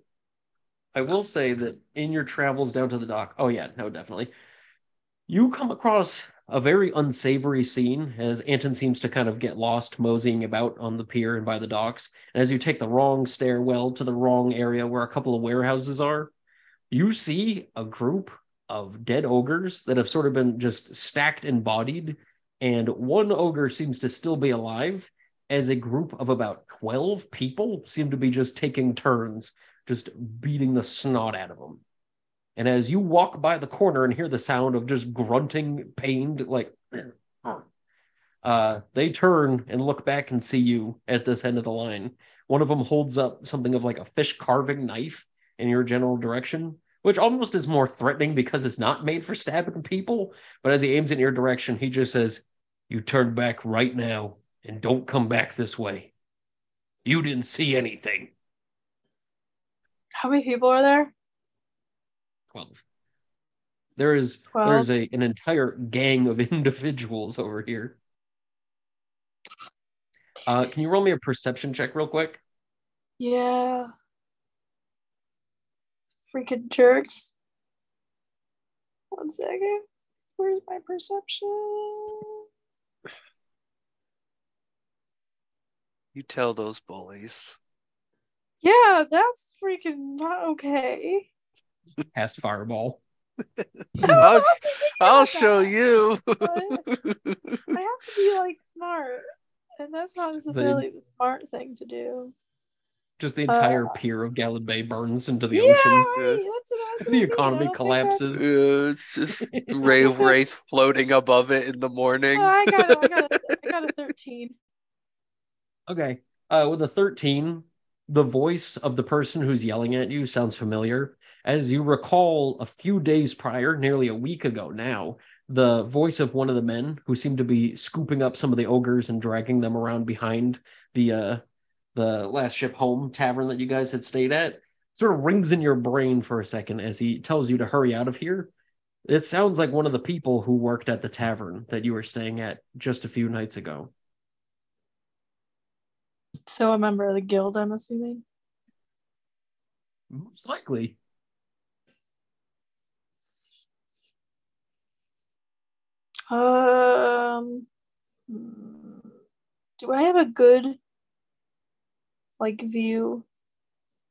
I will say that in your travels down to the dock, oh yeah, no, definitely. You come across a very unsavory scene as Anton seems to kind of get lost moseying about on the pier and by the docks. And as you take the wrong stairwell to the wrong area where a couple of warehouses are, you see a group of dead ogres that have sort of been just stacked and bodied. And one ogre seems to still be alive, as a group of about 12 people seem to be just taking turns, just beating the snot out of them. And as you walk by the corner and hear the sound of just grunting, pained, like, (clears throat) uh, they turn and look back and see you at this end of the line. One of them holds up something of like a fish carving knife in your general direction, which almost is more threatening because it's not made for stabbing people. But as he aims in your direction, he just says, You turn back right now and don't come back this way. You didn't see anything. How many people are there? 12. There is 12. there's a an entire gang of (laughs) individuals over here. Uh, can you roll me a perception check real quick? Yeah. Freaking jerks. One second. Where's my perception? You tell those bullies. Yeah, that's freaking not okay. Cast fireball. No, (laughs) I I'll, I'll show that. you. (laughs) I have to be like smart, and that's not necessarily the smart thing to do. Just the entire Uh, pier of Galladbay burns into the yeah, ocean. right. That's what (laughs) The economy collapses. Uh, it's just Wave Wraith floating above it in the morning. Oh, I got it. I got it. I got a thirteen. Okay. Uh, with a 13, the voice of the person who's yelling at you sounds familiar. As you recall, a few days prior, nearly a week ago now, the voice of one of the men who seemed to be scooping up some of the ogres and dragging them around behind the uh, the last ship home tavern that you guys had stayed at. sort of rings in your brain for a second as he tells you to hurry out of here. It sounds like one of the people who worked at the tavern that you were staying at just a few nights ago. So a member of the guild, I'm assuming. Most likely. Um, do I have a good like view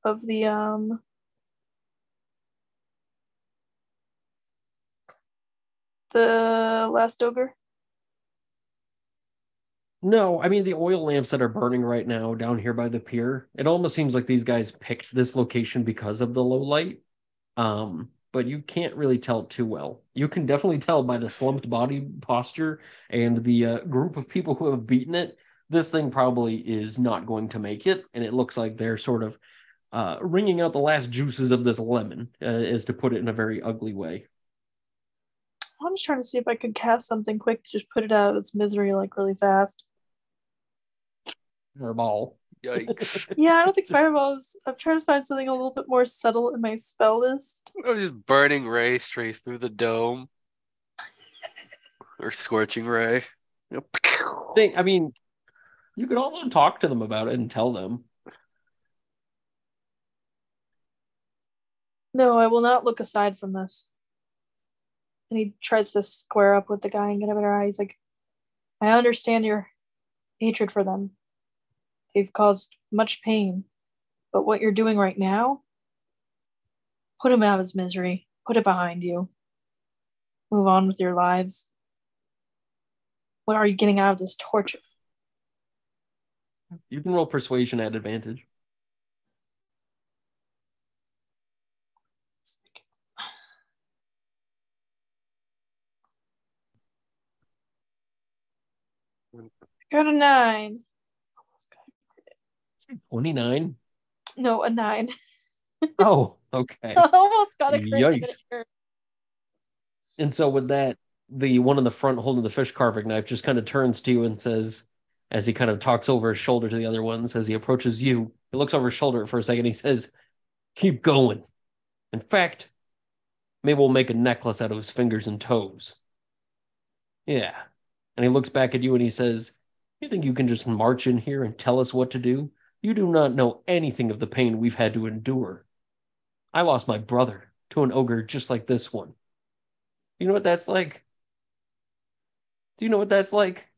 of the um the last ogre? No, I mean the oil lamps that are burning right now down here by the pier. It almost seems like these guys picked this location because of the low light. Um, but you can't really tell too well. You can definitely tell by the slumped body posture and the uh, group of people who have beaten it. This thing probably is not going to make it, and it looks like they're sort of uh, wringing out the last juices of this lemon, uh, is to put it in a very ugly way. I'm just trying to see if I could cast something quick to just put it out of its misery like really fast. Ball. Yikes. (laughs) Yeah, I don't think fireballs. I'm trying to find something a little bit more subtle in my spell list. I'm just burning ray straight through the dome. or scorching ray. Thing, I mean, you could also talk to them about it and tell them. No, I will not look aside from this. And he tries to square up with the guy and get a better eye. He's like, I understand your hatred for them. They've caused much pain. But what you're doing right now, put him out of his misery. Put it behind you. Move on with your lives. What are you getting out of this torture? You can roll persuasion at advantage. Got a nine. Almost got a crit. 29. No, a nine. (laughs) Oh, (laughs) okay. I Almost got a. Yikes. And so with that, the one in the front holding the fish carving knife just kind of turns to you and says, as he kind of talks over his shoulder to the other ones, as he approaches you, he looks over his shoulder for a second. He says, Keep going. In fact, maybe we'll make a necklace out of his fingers and toes. Yeah. And he looks back at you and he says, You think you can just march in here and tell us what to do? You do not know anything of the pain we've had to endure. I lost my brother to an ogre just like this one. You know what that's like? Do you know what that's like?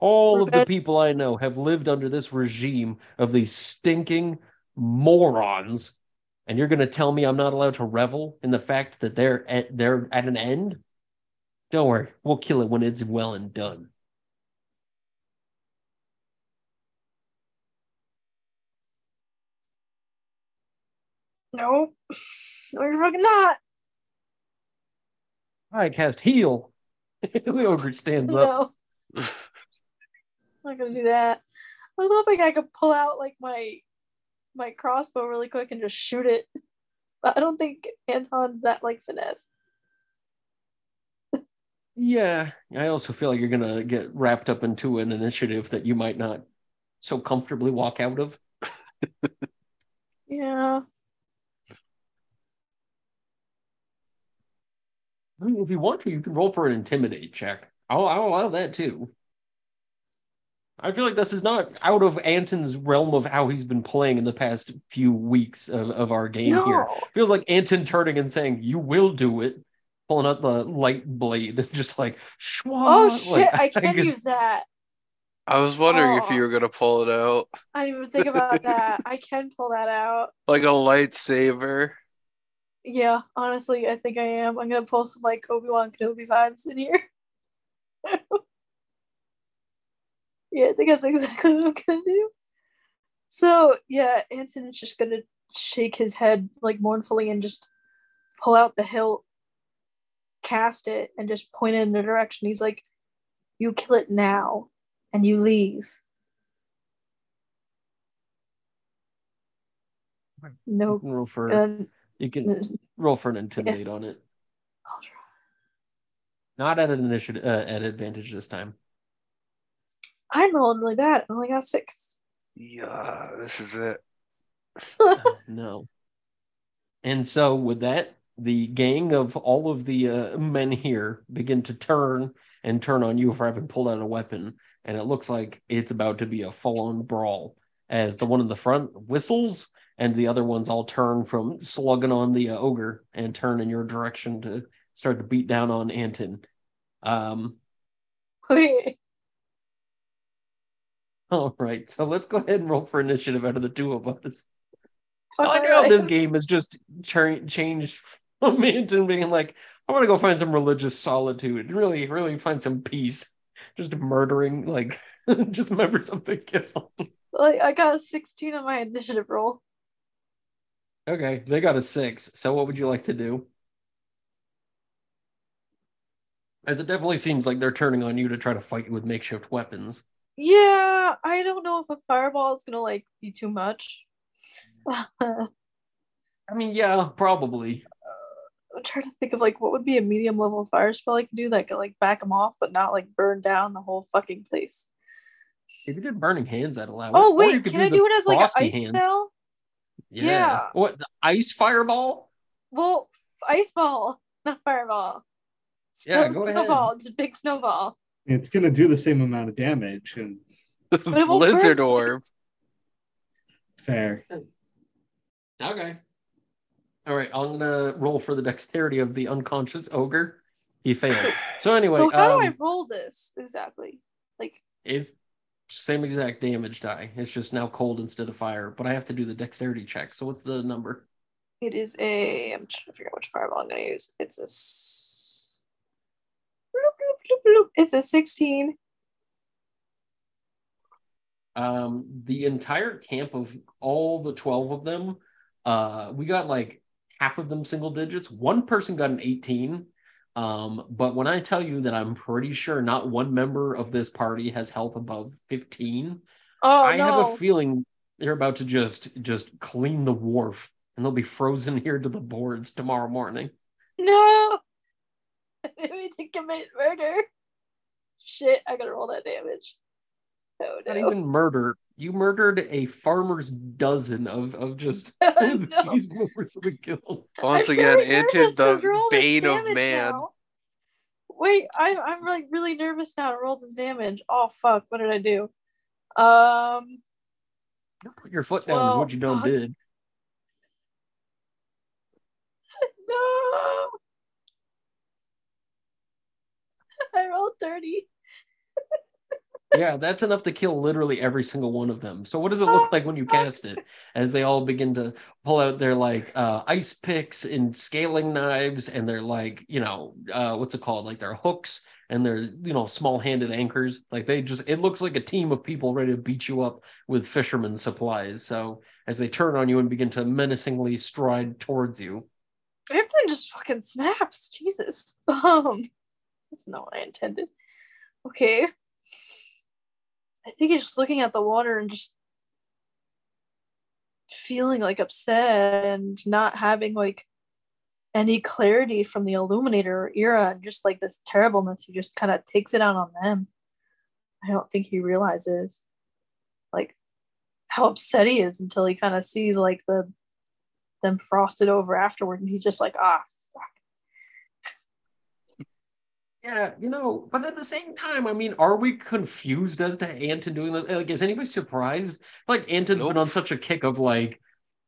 All of the people I know have lived under this regime of these stinking morons, and you're going to tell me I'm not allowed to revel in the fact that they're at, they're at an end? Don't worry, we'll kill it when it's well and done. No. No, you're fucking not. I cast heal. (laughs) the ogre stands up. No. I'm not gonna do that. I was hoping I could pull out like my my crossbow really quick and just shoot it. But I don't think Anton's that like finesse. Yeah, I also feel like you're gonna get wrapped up into an initiative that you might not so comfortably walk out of. (laughs) Yeah. I mean, if you want to, you can roll for an intimidate check. I'll, I'll allow that too. I feel like this is not out of Anton's realm of how he's been playing in the past few weeks of, of our game here. Feels like Anton turning and saying, "You will do it," pulling out the light blade, (laughs) and just like, Schwa! Oh shit, like, (laughs) I can could- use that. I was wondering if Oh. you were gonna pull it out I didn't even think about that. (laughs) I can pull that out. like a lightsaber. Yeah, honestly, I think I am. I'm gonna pull some like Obi Wan Kenobi vibes in here. (laughs) yeah, I think that's exactly what I'm gonna do. So yeah, Anton is just gonna shake his head like mournfully and just pull out the hilt, cast it, and just point it in the direction. He's like, "You kill it now, and you leave." No roll for. You can roll for an intimidate on it. I'll try. Not at an initiative uh, at advantage this time. I'm rolling really bad. I only got six. Yeah, this is it. (laughs) No. And so, with that, the gang of all of the uh, men here begin to turn and turn on you for having pulled out a weapon. And it looks like it's about to be a full on brawl as the one in the front whistles and the other ones all turn from slugging on the uh, ogre and turn in your direction to start to beat down on Anton. Um, (laughs) all right, so let's go ahead and roll for initiative out of the two of us. I like how this game has just cha- changed from Anton being like, I want to go find some religious solitude, really, really find some peace. Just murdering, like, (laughs) just members of the guild. Like I got a 16 on my initiative roll. Okay, they got a six. So, what would you like to do? As it definitely seems like they're turning on you to try to fight you with makeshift weapons. Yeah, I don't know if a fireball is gonna like be too much. (laughs) I'm mean, yeah, probably. Uh, I'm trying to think of like what would be a medium level fire spell I could do that could like back them off, but not like burn down the whole fucking place. If you did burning hands, I'd allow it. Oh wait, can I the do it as like an ice hands. spell? Yeah. Yeah. What the ice fireball? Well, ice ball, not fireball. Yeah, Still go ahead. snowball, just big snowball. It's gonna do the same amount of damage and (laughs) it Blizzard burn. orb. fair. Okay. All right, I'm gonna roll for the dexterity of the unconscious ogre. He failed. So- So anyway, So how um, do I roll this exactly? Like, it's same exact damage die. It's just now cold instead of fire, but I have to do the dexterity check. So what's the number? it is a. I'm trying to figure out which fireball I'm gonna use. It's a. It's a 16. Um, the entire camp of all the 12 of them, uh, we got like half of them single digits. One person got an 18. Um, but when I tell you that I'm pretty sure not one member of this party has health above 15, Oh I no! have a feeling they're about to just just clean the wharf and they'll be frozen here to the boards tomorrow morning. No! (laughs) I need to commit murder. Shit, I gotta roll that damage. Oh Not even murder. You murdered a farmer's dozen of, of just (laughs) I (laughs) know. these members of the guild. Once I'm again, very into the bane of man. now. Wait, I'm I'm like really nervous now to roll this damage. Oh fuck, what did I do? Um Put your foot down is what you done fuck. did. (laughs) no. I rolled 30. Yeah, that's enough to kill literally every single one of them. So what does it look like when you (laughs) cast it? As they all begin to pull out their like uh ice picks and scaling knives and their like, you know, uh what's it called? Like their hooks and their, you know, small-handed anchors. Like they just it looks like a team of people ready to beat you up with fisherman supplies. So as they turn on you and begin to menacingly stride towards you. Everything just fucking snaps. Jesus. (laughs) Um that's not what I intended. Okay. I think he's just looking at the water and just feeling like upset and not having like any clarity from the Illuminator era and just like this terribleness. He just kind of takes it out on them. I don't think he realizes like how upset he is until he kind of sees like the them frosted over afterward and he's just like ah Yeah, you know, but at the same time, I mean, are we confused as to Anton doing this? Like, is anybody surprised? Like, Anton's been on such a kick of like,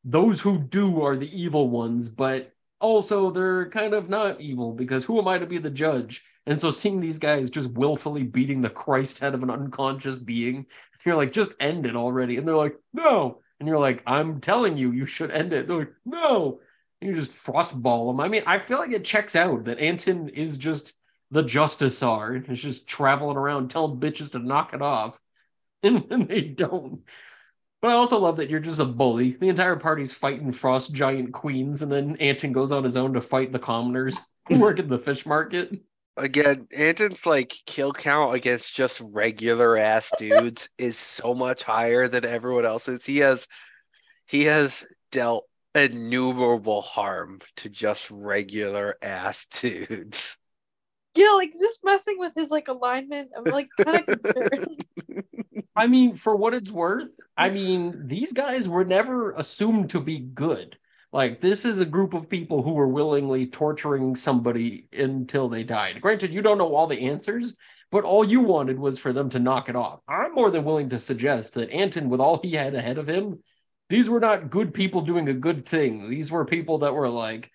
those who do are the evil ones, but also they're kind of not evil because who am I to be the judge? And so seeing these guys just willfully beating the Christ out of an unconscious being, you're like, just end it already. And they're like, no. And you're like, I'm telling you, you should end it. They're like, no. And you just frostball them. I mean, I feel like it checks out that Anton is just the Justice are is just traveling around telling bitches to knock it off. (laughs) And, and they don't. But I also love that you're just a bully. The entire party's fighting frost giant queens, and then Anton goes on his own to fight the commoners (laughs) who work in the fish market. Again, Anton's like kill count against just regular ass dudes (laughs) is so much higher than everyone else's. He has he has dealt innumerable harm to just regular ass dudes. Yeah like is this messing with his like alignment i'm like kind of (laughs) concerned I mean, for what it's worth, I mean, these guys were never assumed to be good. Like this is a group of people who were willingly torturing somebody until they died. Granted, you don't know all the answers, but all you wanted was for them to knock it off. I'm more than willing to suggest that Anton, with all he had ahead of him, these were not good people doing a good thing. These were people that were like,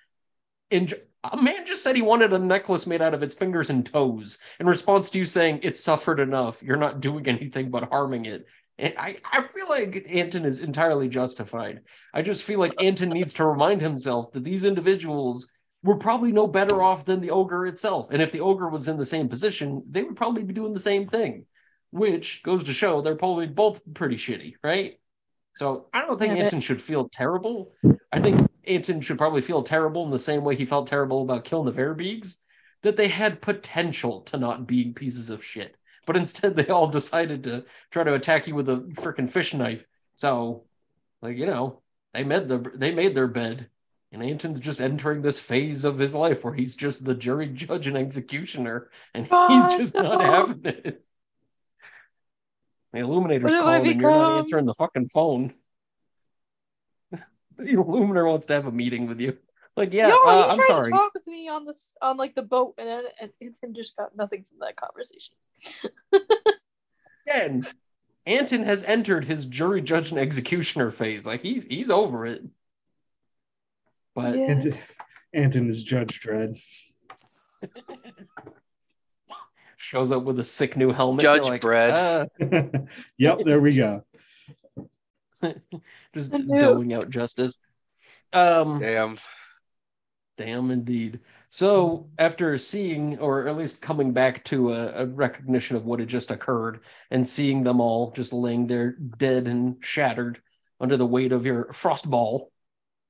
in, a man just said he wanted a necklace made out of its fingers and toes in response to you saying it suffered enough. You're not doing (laughs) anything but harming it. And I, I feel like Anton is entirely justified. I just feel like Anton needs to remind himself that these individuals were probably no better off than the ogre itself. And if the ogre was in the same position, they would probably be doing the same thing, which goes to show they're probably both pretty shitty, right? So I don't think Yeah, but- Anton should feel terrible. I think Anton should probably feel terrible in the same way he felt terrible about killing the Verbeegs, that they had potential to not be pieces of shit. But instead, they all decided to try to attack you with a freaking fish knife. So, like you know, they made the they made their bed, and Anton's just entering this phase of his life where he's just the jury, judge, and executioner, and he's God, just not having it. The Illuminator's What calling and you're not answering the fucking phone. (laughs) the Illuminator wants to have a meeting with you. Like, yeah, Yo, uh, I'm tried sorry. to talk with me on this on like the boat, and then and Anton just got nothing from that conversation. (laughs) Again, Anton has entered his jury, judge, and executioner phase. Like he's he's over it. But Yeah. Anton, Anton is Judge Dredd. (laughs) shows up with a sick new helmet. Judge like, Brad. "Ah," (laughs) yep, there we go. (laughs) just I knew. doling out justice. Um, Damn. Damn, indeed. So, after seeing, or at least coming back to a, a recognition of what had just occurred, and seeing them all just laying there dead and shattered under the weight of your frost ball,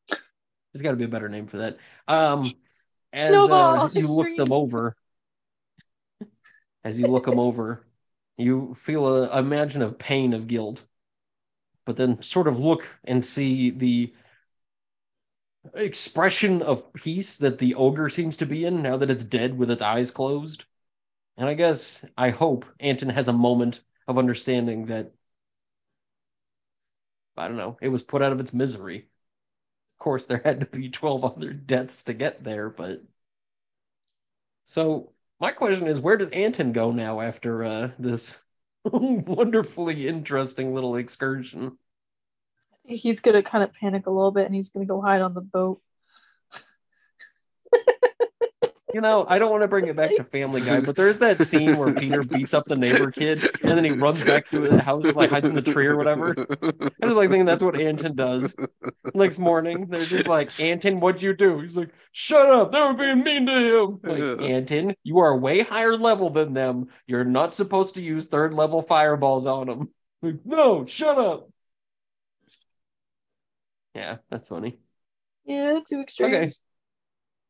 there's got to be a better name for that. Um, as uh, you look them over, as you look them over, you feel a imagine of pain of guilt, but then sort of look and see the expression of peace that the ogre seems to be in now that it's dead with its eyes closed. And I guess I hope Anton has a moment of understanding that I don't know, it was put out of its misery. Of course, there had to be 12 other deaths to get there, but so my question is where does Anton go now after uh, this (laughs) wonderfully interesting little excursion? He's gonna kind of panic a little bit, and he's gonna go hide on the boat. You know, I don't want to bring it back to Family Guy, but there's that scene where Peter beats up the neighbor kid and then he runs back to the house and like hides in the tree or whatever. I was like thinking that's what Anton does. Next morning, they're just like, Anton, what'd you do? He's like, shut up. They were being mean to him. Like, Anton, you are way higher level than them. You're not supposed to use third level fireballs on them. Like, no, shut up. Yeah, that's funny. Yeah, too extreme. Okay.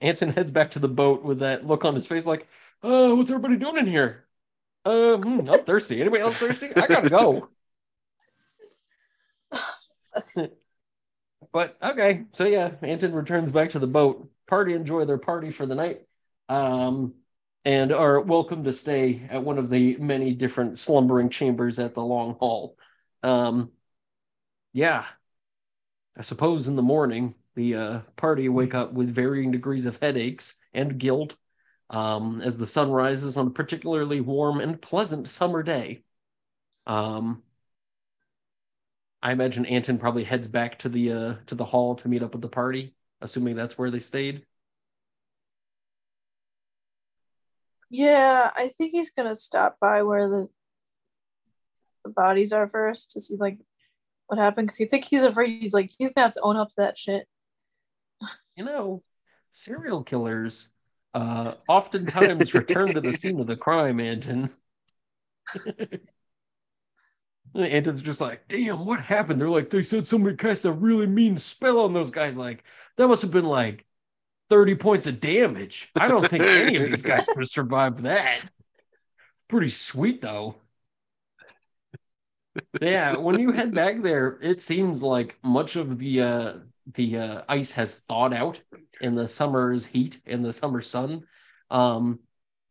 Anton heads back to the boat with that look on his face, like, "Uh, what's everybody doing in here? Uh, hmm, I'm (laughs) thirsty. Anybody else thirsty? I gotta go." (laughs) but okay, so yeah, Anton returns back to the boat. Party enjoy their party for the night, um, and are welcome to stay at one of the many different slumbering chambers at the Long Hall. Um, yeah, I suppose in the morning the uh, party wake up with varying degrees of headaches and guilt um, as the sun rises on a particularly warm and pleasant summer day. Um, I imagine Anton probably heads back to the uh, to the hall to meet up with the party, assuming that's where they stayed. Yeah, I think he's gonna stop by where the the bodies are first to see like what happened. Cause I think he's afraid he's like he's gonna have to own up to that shit. You know, serial killers uh, oftentimes return to the scene of the crime, Anton. (laughs) Anton's just like, damn, what happened? They're like, they said somebody cast a really mean spell on those guys. Like, that must have been like 30 points of damage. I don't think any of these guys could have survived that. It's pretty sweet, though. yeah, when you head back there, it seems like much of the uh, the uh, ice has thawed out in the summer's heat in the summer sun. Um,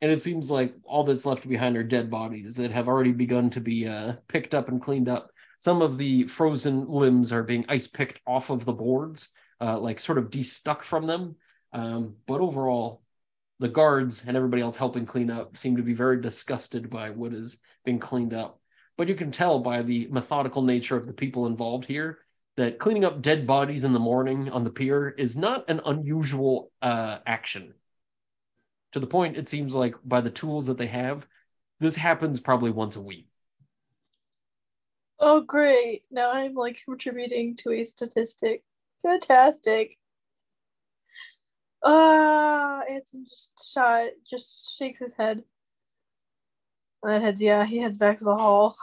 and it seems like all that's left behind are dead bodies that have already begun to be uh, picked up and cleaned up. Some of the frozen limbs are being ice picked off of the boards, uh, like sort of de-stuck from them. Um, but overall, the guards and everybody else helping clean up seem to be very disgusted by what is being cleaned up. But you can tell by the methodical nature of the people involved here that cleaning up dead bodies in the morning on the pier is not an unusual uh, action. To the point, it seems like by the tools that they have, this happens probably once a week. Oh, great. Now I'm like contributing to a statistic. Fantastic. Ah, Anton just shot, just shakes his head. And then heads, yeah, he heads back to the hall.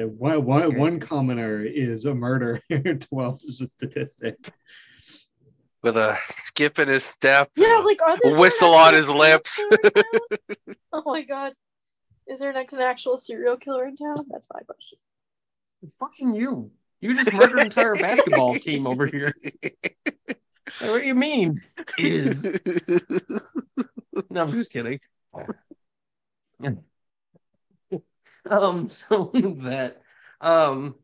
Uh, and one commoner is a murder. (laughs) 12 is a statistic. With a skip in his step, Yeah, like are there whistle on his lips. (laughs) oh my god. Is there next an actual serial killer in town? That's my question. It's fucking you. You just murdered an entire basketball team over here. What do you mean? Is (laughs) no, I'm just kidding. Um, (laughs) so that, um,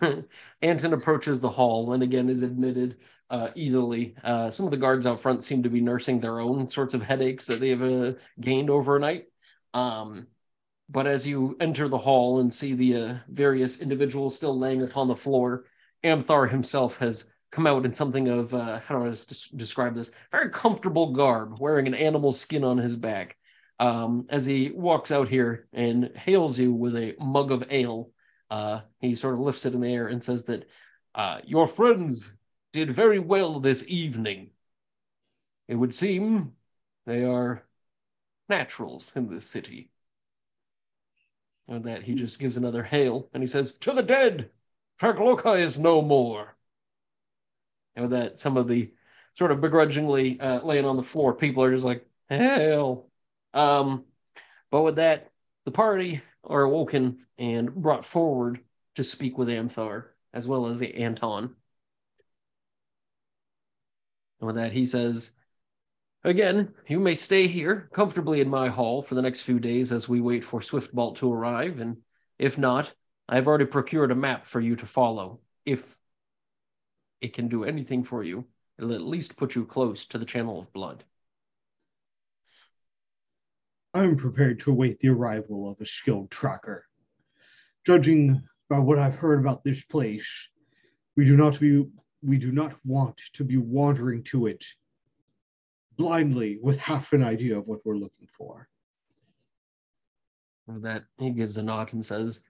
(laughs) Anton approaches the hall and again is admitted uh, easily. Uh, some of the guards out front seem to be nursing their own sorts of headaches that they've uh, gained overnight. Um, but as you enter the hall and see the uh, various individuals still laying upon the floor, Amthar himself has come out in something of uh, how do I des- describe this? Very comfortable garb, wearing an animal skin on his back. Um, as he walks out here and hails you with a mug of ale, uh, he sort of lifts it in the air and says that uh, your friends did very well this evening. It would seem they are naturals in this city. And that he just gives another hail and he says, To the dead! Tragaloka is no more. And that, some of the sort of begrudgingly uh, laying on the floor, people are just like, Hell. Um, but with that, the party are awoken and brought forward to speak with Amthar, as well as the Anton. And with that, he says, Again, you may stay here comfortably in my hall for the next few days as we wait for Swiftbolt to arrive, and if not, I have already procured a map for you to follow. If it can do anything for you, it'll at least put you close to the channel of blood. I'm prepared to await the arrival of a skilled tracker. Judging by what I've heard about this place, we do not be we do not want to be wandering to it blindly with half an idea of what we're looking for. With that, he gives a nod and says,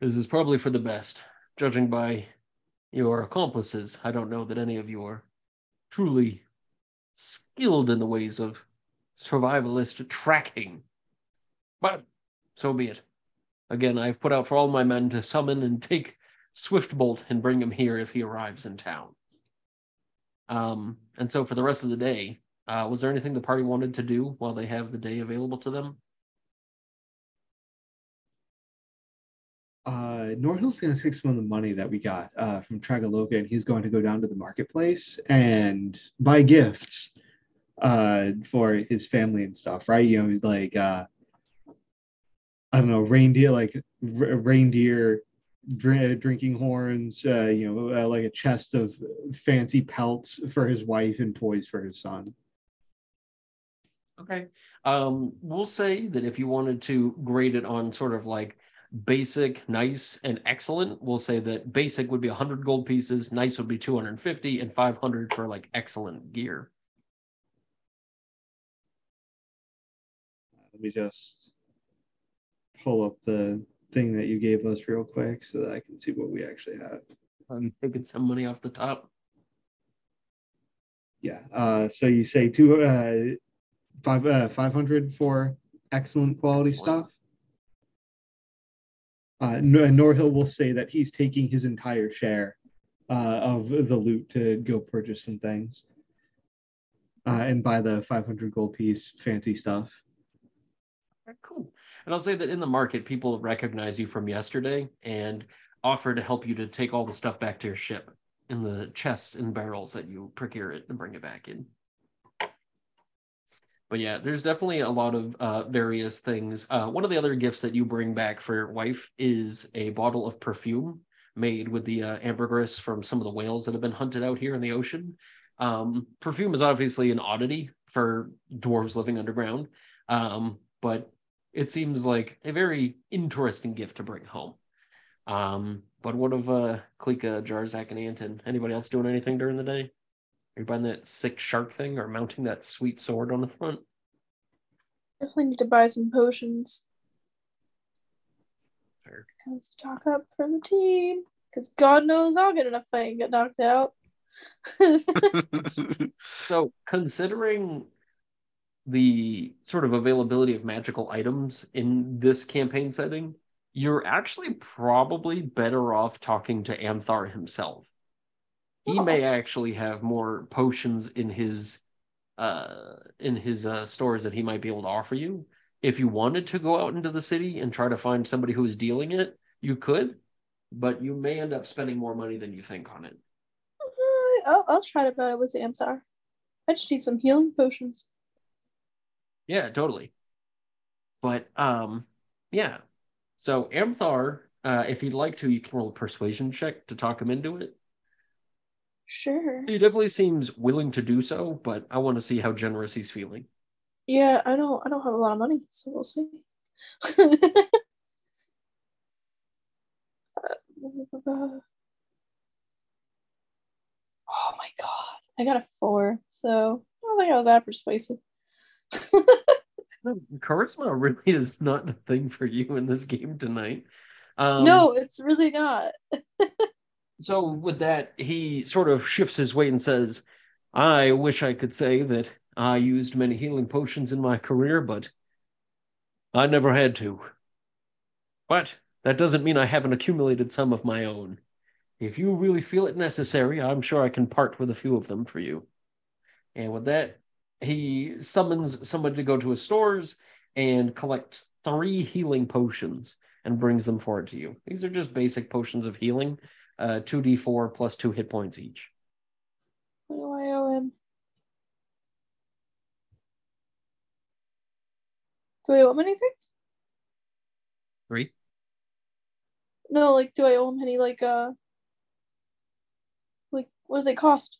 This is probably for the best. Judging by your accomplices, I don't know that any of you are truly skilled in the ways of survivalist tracking. But so be it. Again, I've put out for all my men to summon and take Swiftbolt and bring him here if he arrives in town. Um, and so for the rest of the day, uh, was there anything the party wanted to do while they have the day available to them? Uh, Norhill's going to take some of the money that we got uh, from Tragaloka, and he's going to go down to the marketplace and buy gifts uh, for his family and stuff, right? You know, like uh, I don't know, reindeer, like r- reindeer dr- drinking horns, uh, you know, uh, like a chest of fancy pelts for his wife and toys for his son. Okay. Um, we'll say that if you wanted to grade it on sort of like basic, nice, and excellent, we'll say that basic would be 100 gold pieces, nice would be 250, and 500 for like excellent gear. Let me just pull up the thing that you gave us real quick so that I can see what we actually have. I'm taking some money off the top. Yeah. Uh, so you say two, uh, five, uh, 500 for excellent quality Excellent. stuff. Uh, Nor- Norhill will say that he's taking his entire share uh, of the loot to go purchase some things uh, and buy the 500 gold piece fancy stuff. Cool. And I'll say that in the market, people recognize you from yesterday and offer to help you to take all the stuff back to your ship in the chests and barrels that you procure it and bring it back in. But yeah, there's definitely a lot of uh, various things. Uh, one of the other gifts that you bring back for your wife is a bottle of perfume made with the uh, ambergris from some of the whales that have been hunted out here in the ocean. Um, perfume is obviously an oddity for dwarves living underground, um, but it seems like a very interesting gift to bring home. Um, but what of uh, Klika, Jarzak, and Anton? Anybody else doing anything during the day? Are you buying that sick shark thing or mounting that sweet sword on the front? Definitely need to buy some potions. Fair. Kind of stock up for the team. Because God knows I'll get enough fight and get knocked out. (laughs) (laughs) So, considering the sort of availability of magical items in this campaign setting, you're actually probably better off talking to Amthar himself. He Oh. may actually have more potions in his uh in his uh stores that he might be able to offer you. If you wanted to go out into the city and try to find somebody who's dealing it, you could, but you may end up spending more money than you think on it. Uh, I'll, I'll try to buy it with Amthar. I just need some healing potions. Yeah, totally. But um, yeah. So Amthar, uh, if you'd like to, you can roll a persuasion check to talk him into it. Sure. He definitely seems willing to do so, but I want to see how generous he's feeling. Yeah, I don't I don't have a lot of money, so we'll see. (laughs) Oh my god. I got a four, so I don't think I was that persuasive. (laughs) Charisma really is not the thing for you in this game tonight. Um, no, it's really not. (laughs) So with that, he sort of shifts his weight and says, I wish I could say that I used many healing potions in my career, but I never had to. But that doesn't mean I haven't accumulated some of my own. If you really feel it necessary, I'm sure I can part with a few of them for you. And with that, he summons somebody to go to his stores and collect three healing potions and brings them forward to you. These are just basic potions of healing uh, 2d4 plus two hit points each. What do I owe him? Do I owe him anything? Three. No, like do I owe him any like uh like what does it cost?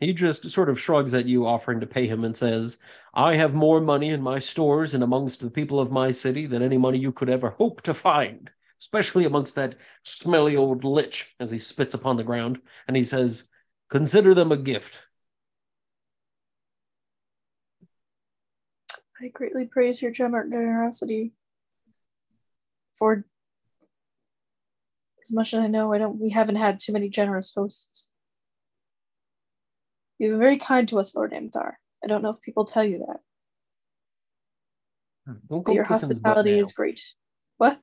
He just sort of shrugs at you, offering to pay him, and says, I have more money in my stores and amongst the people of my city than any money you could ever hope to find, especially amongst that smelly old lich, as he spits upon the ground. And he says, Consider them a gift. I greatly praise your gener- generosity. For as much as I know, I don't we haven't had too many generous hosts. You've been very kind to us, Lord Amthar. I don't know if people tell you that. Hmm, don't But go your kissing his butt hospitality is great. What?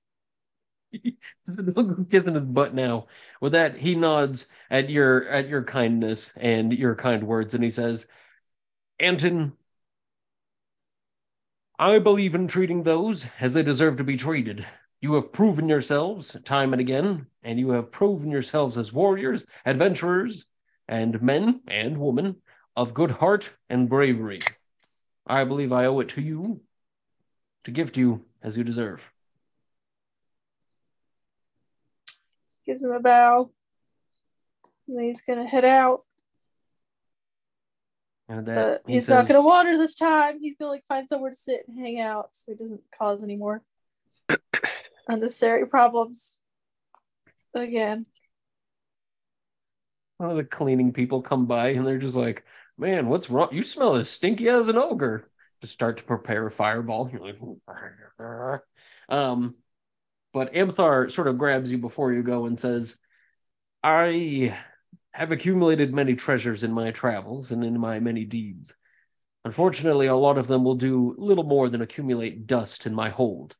(laughs) Don't go kissing his butt now. With that, he nods at your at your kindness and your kind words, and he says, Anton, I believe in treating those as they deserve to be treated. You have proven yourselves time and again, and you have proven yourselves as warriors, adventurers, and men and women of good heart and bravery. I believe I owe it to you to gift you as you deserve. Gives him a bow. And he's gonna head out. And that But he he's not gonna wander this time. He's gonna like find somewhere to sit and hang out so he doesn't cause any more (coughs) unnecessary problems. Again. One of the cleaning people come by and they're just like, "Man, what's wrong? You smell as stinky as an ogre." To start to prepare a fireball, you're like, um, but Amthar sort of grabs you before you go and says, "I have accumulated many treasures in my travels and in my many deeds. Unfortunately, a lot of them will do little more than accumulate dust in my hold.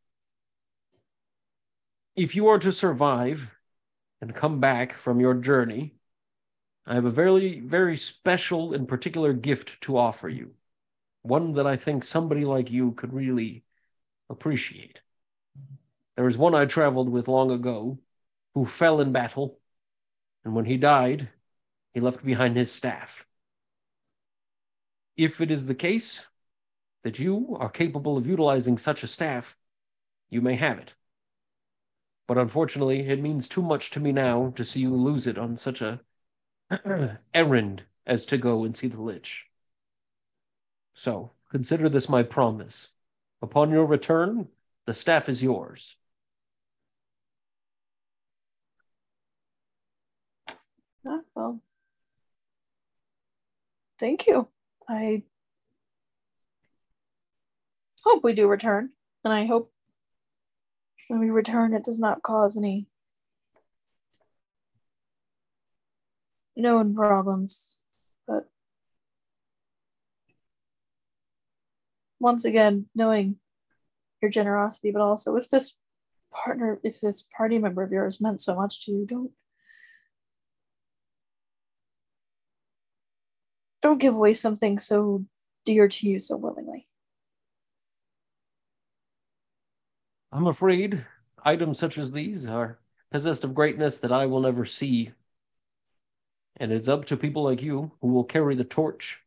If you are to survive and come back from your journey." I have a very, very special and particular gift to offer you. One that I think somebody like you could really appreciate. There was one I traveled with long ago who fell in battle, and when he died, he left behind his staff. If it is the case that you are capable of utilizing such a staff, you may have it. But unfortunately, it means too much to me now to see you lose it on such a (clears throat) errand as to go and see the Lich. So consider this my promise. Upon your return, the staff is yours. Ah, well, thank you. I hope we do return, and I hope when we return, it does not cause any known problems. But once again, knowing your generosity, but also if this partner, if this party member of yours meant so much to you, don't don't give away something so dear to you so willingly. I'm afraid items such as these are possessed of greatness that I will never see. And it's up to people like you who will carry the torch.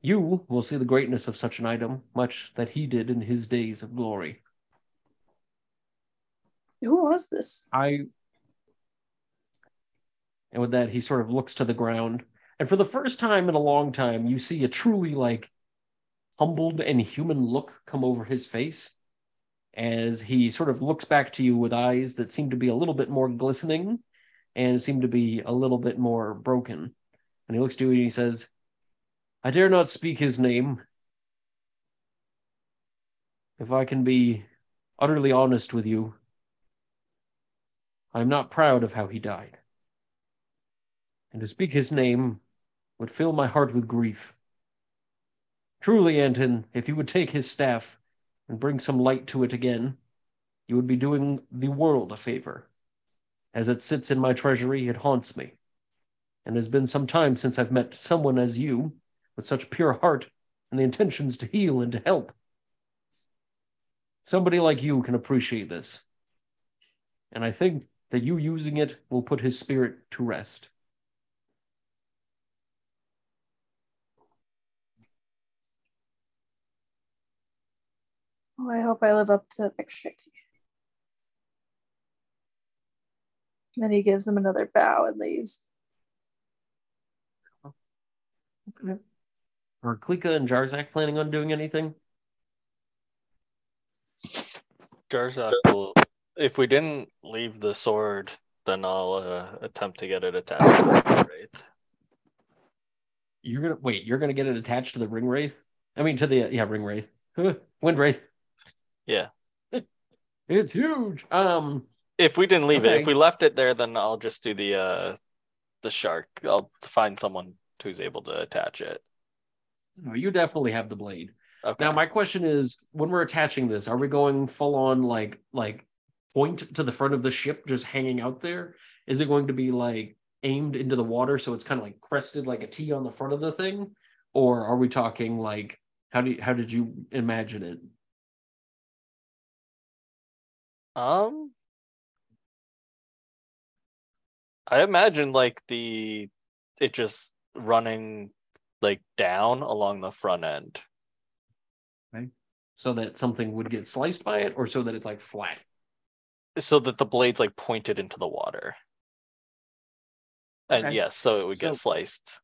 You will see the greatness of such an item, much that he did in his days of glory. Who was this? I. And with that, he sort of looks to the ground. And for the first time in a long time, you see a truly like humbled and human look come over his face as he sort of looks back to you with eyes that seem to be a little bit more glistening and seemed to be a little bit more broken. And he looks to you and he says, I dare not speak his name. If I can be utterly honest with you, I'm not proud of how he died. And to speak his name would fill my heart with grief. Truly, Anton, if you would take his staff and bring some light to it again, you would be doing the world a favor. As it sits in my treasury, it haunts me. And it has been some time since I've met someone as you, with such pure heart and the intentions to heal and to help. Somebody like you can appreciate this. And I think that you using it will put his spirit to rest. Oh, I hope I live up to expectation. Then he gives him another bow and leaves. Okay. Are Klika and Jarzak planning on doing anything? Jarzak will. If we didn't leave the sword, then I'll uh, attempt to get it attached to the wraith. You're gonna wait. You're gonna get it attached to the ring wraith. I mean, to the yeah ring wraith, wind wraith. Yeah. (laughs) It's huge. Um, If we didn't leave it, if we left it there, then I'll just do the uh the shark. I'll find someone who's able to attach it. no, you definitely have the blade. Okay. Now, my question is, when we're attaching this, are we going full on like like point to the front of the ship, just hanging out there? Is it going to be like aimed into the water, so it's kind of like crested like a T on the front of the thing, or are we talking like how do you, how did you imagine it? Um, I imagine like the it just running like down along the front end. So that something would get sliced by it, or so that it's like flat. so that the blade's like pointed into the water. And Okay. yes, so it would get sliced.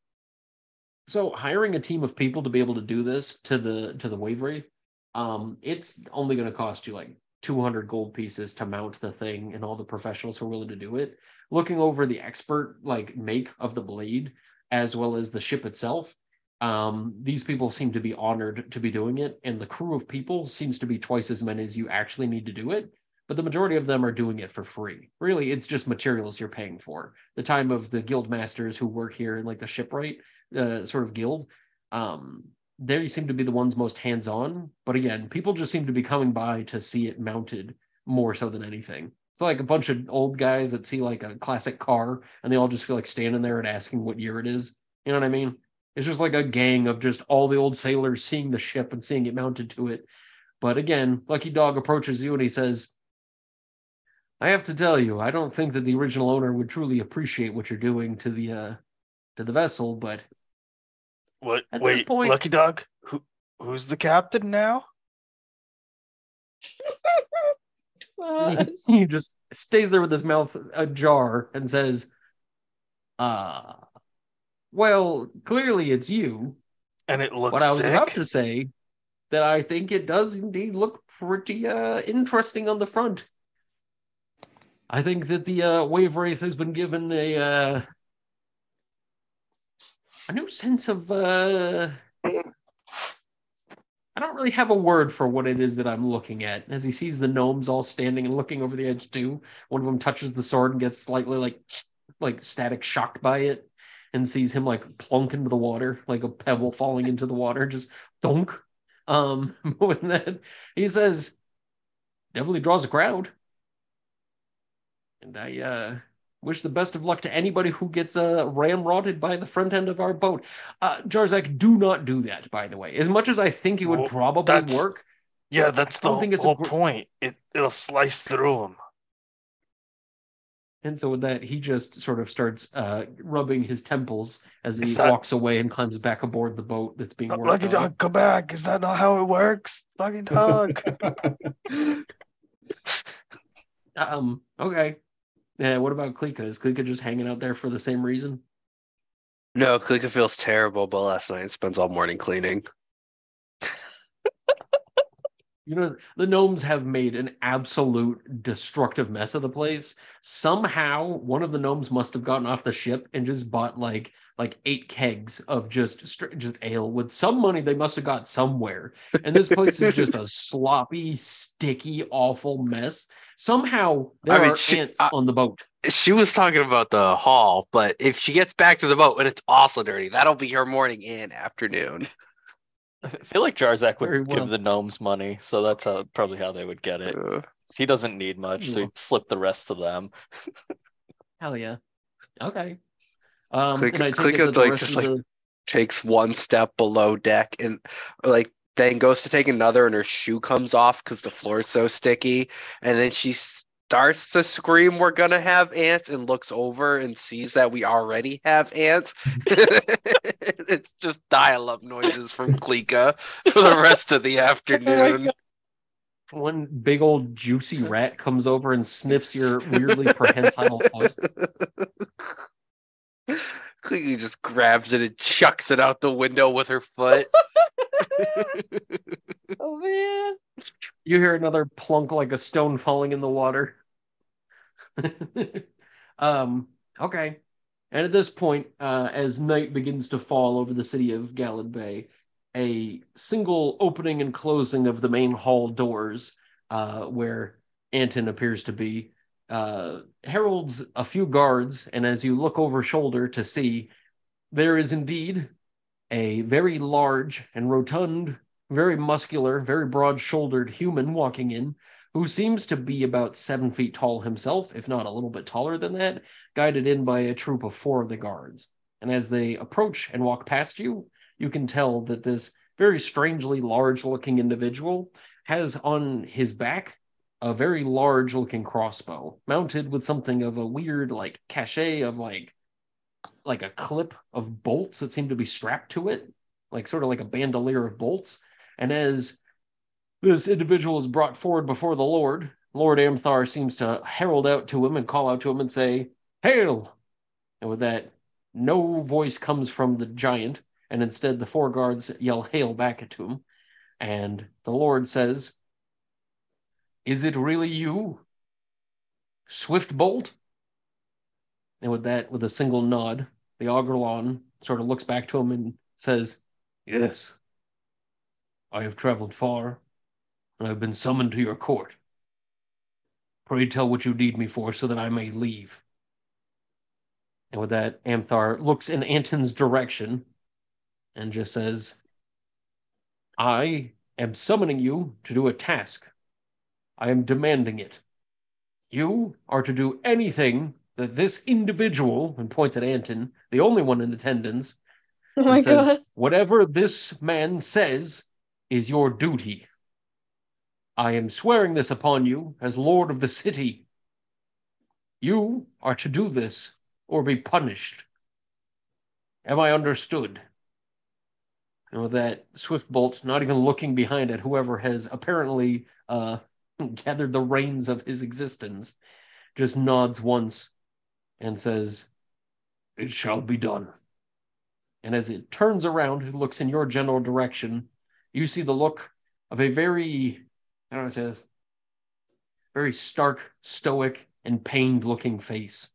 So hiring a team of people to be able to do this to the to the wave wraith, um, it's only going to cost you like 200 gold pieces to mount the thing and all the professionals who are willing to do it. Looking over the expert like make of the blade as well as the ship itself, um, these people seem to be honored to be doing it, and the crew of people seems to be twice as many as you actually need to do it. But the majority of them are doing it for free. Really, it's just materials you're paying for. The time of the guild masters who work here in like the shipwright uh, sort of guild, um, they seem to be the ones most hands on. But again, people just seem to be coming by to see it mounted more so than anything. It's like a bunch of old guys that see like a classic car and they all just feel like standing there and asking what year it is. You know what I mean? It's just like a gang of just all the old sailors seeing the ship and seeing it mounted to it. But again, Lucky Dog approaches you and he says, I have to tell you, I don't think that the original owner would truly appreciate what you're doing to the uh to the vessel, but What? At this point- Lucky Dog. Who? Who's the captain now? (laughs) What? he just stays there with his mouth ajar and says, uh, well, clearly it's you. And it looks But I was sick. about to say that I think it does indeed look pretty uh, interesting on the front. I think that the uh, Wave Wraith has been given a uh, a new sense of. Uh, I don't really have a word for what it is that I'm looking at. As he sees the gnomes all standing and looking over the edge too, one of them touches the sword and gets slightly like like static shocked by it, and sees him like plunk into the water, like a pebble falling into the water, just thunk. Um, (laughs) when that he says, definitely draws a crowd. And I uh, wish the best of luck to anybody who gets uh, ramrodded by the front end of our boat. Uh, Jarzak, do not do that, by the way. As much as I think it would Well, probably work, Yeah, that's the think it's a whole gr- point. It it'll slice through him. and so with that, he just sort of starts uh, rubbing his temples as he that- walks away and climbs back aboard the boat that's being worked Lucky on. dog, come back. Is that not how it works? Lucky dog. (laughs) (laughs) Um, okay. Yeah, what about Klika? Is Klika just hanging out there for the same reason? No, Klika feels terrible, but last night spends all morning cleaning. (laughs) You know, the gnomes have made an absolute destructive mess of the place. Somehow, one of the gnomes must have gotten off the ship and just bought like like eight kegs of just just ale with some money they must have got somewhere. And this place is just a (laughs) sloppy, sticky, awful mess. Somehow there I mean, are she- ants I- on the boat. She was talking about the hall, but if she gets back to the boat and it's also dirty, that'll be her morning and afternoon. (laughs) I feel like Jarzak would Very well. give the gnomes money, so that's how probably how they would get it. Uh, He doesn't need much, so he'd slip the rest to them. (laughs) Hell yeah. Okay. Um, Click- and I take click it it, the like, just of like- the takes one step below deck and like then goes to take another and her shoe comes off because the floor is so sticky. And then she starts to scream we're gonna have ants and looks over and sees that we already have ants. (laughs) It's just dial-up noises from Klika for the rest of the afternoon. (laughs) One big old juicy rat comes over and sniffs your weirdly prehensile foot. (laughs) Klika just grabs it and chucks it out the window with her foot (laughs) Oh man. You hear another plunk like a stone falling in the water. (laughs) um, okay. And at this point, uh, as night begins to fall over the city of Galladbay, a single opening and closing of the main hall doors, uh, where Anton appears to be, uh, heralds a few guards. And as you look over shoulder to see, there is indeed a very large and rotund very muscular, very broad shouldered human walking in who seems to be about seven feet tall himself, if not a little bit taller than that, guided in by a troop of four of the guards. And as they approach and walk past you, you can tell that this very strangely large looking individual has on his back a very large looking crossbow mounted with something of a weird like cachet of like like a clip of bolts that seem to be strapped to it like sort of like a bandolier of bolts and as this individual is brought forward before the Lord, Lord Amthar seems to herald out to him and call out to him and say, Hail! And with that, no voice comes from the giant, and instead the four guards yell hail back at him. And the Lord says, Is it really you? Swiftbolt? And with that, with a single nod, the Augerlon sort of looks back to him and says, Yes. I have traveled far, and I have been summoned to your court. Pray tell what you need me for so that I may leave. And with that, Amthar looks in Anton's direction and just says, I am summoning you to do a task. I am demanding it. You are to do anything that this individual, and points at Anton, the only one in attendance, (laughs) Oh my says, god. Whatever this man says is your duty. I am swearing this upon you as Lord of the city. You are to do this or be punished. Am I understood? And with that, Swiftbolt, not even looking behind at whoever has apparently uh, (laughs) gathered the reins of his existence, just nods once and says, It shall be done. And as it turns around, it looks in your general direction, you see the look of a very, I don't know what it says, very stark, stoic, and pained looking face.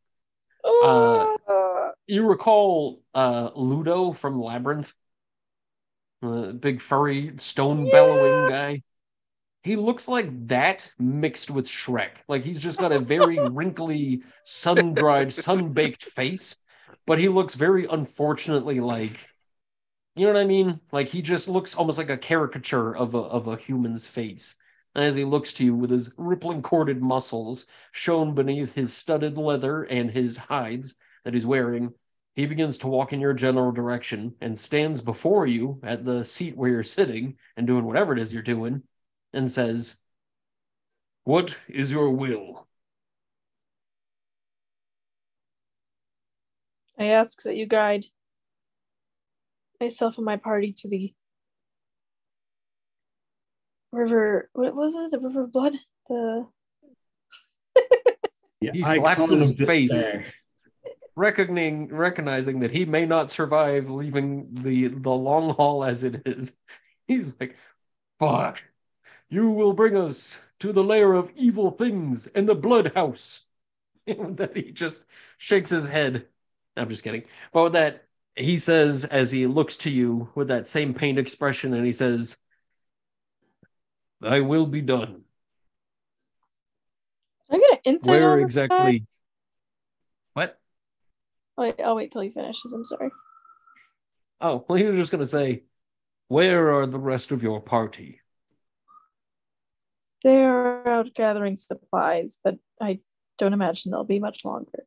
Oh, You recall uh, Ludo from Labyrinth? The big furry stone bellowing guy. He looks like that mixed with Shrek. Like he's just got a very (laughs) wrinkly, sun dried, sun baked face, but he looks very unfortunately like, you know what I mean? Like he just looks almost like a caricature of a of a human's face. And as he looks to you with his rippling corded muscles shown beneath his studded leather and his hides that he's wearing, he begins to walk in your general direction and stands before you at the seat where you're sitting and doing whatever it is you're doing and says, What is your will? I ask that you guide myself and my party to the river. What was it? The river of blood. The (laughs) Yeah, He icon slaps his face. despair. Recognizing, recognizing that he may not survive leaving the, the long haul as it is, (laughs) he's like, Fuck, you will bring us to the lair of evil things and the blood house. (laughs) And then he just shakes his head. I'm just kidding. But with that, he says, as he looks to you with that same pained expression, and he says, Thy will be done. I get an insight Where guy? exactly? What? Wait, I'll wait till he finishes. I'm sorry. Oh, well, he was just going to say, Where are the rest of your party? They're out gathering supplies, but I don't imagine they'll be much longer.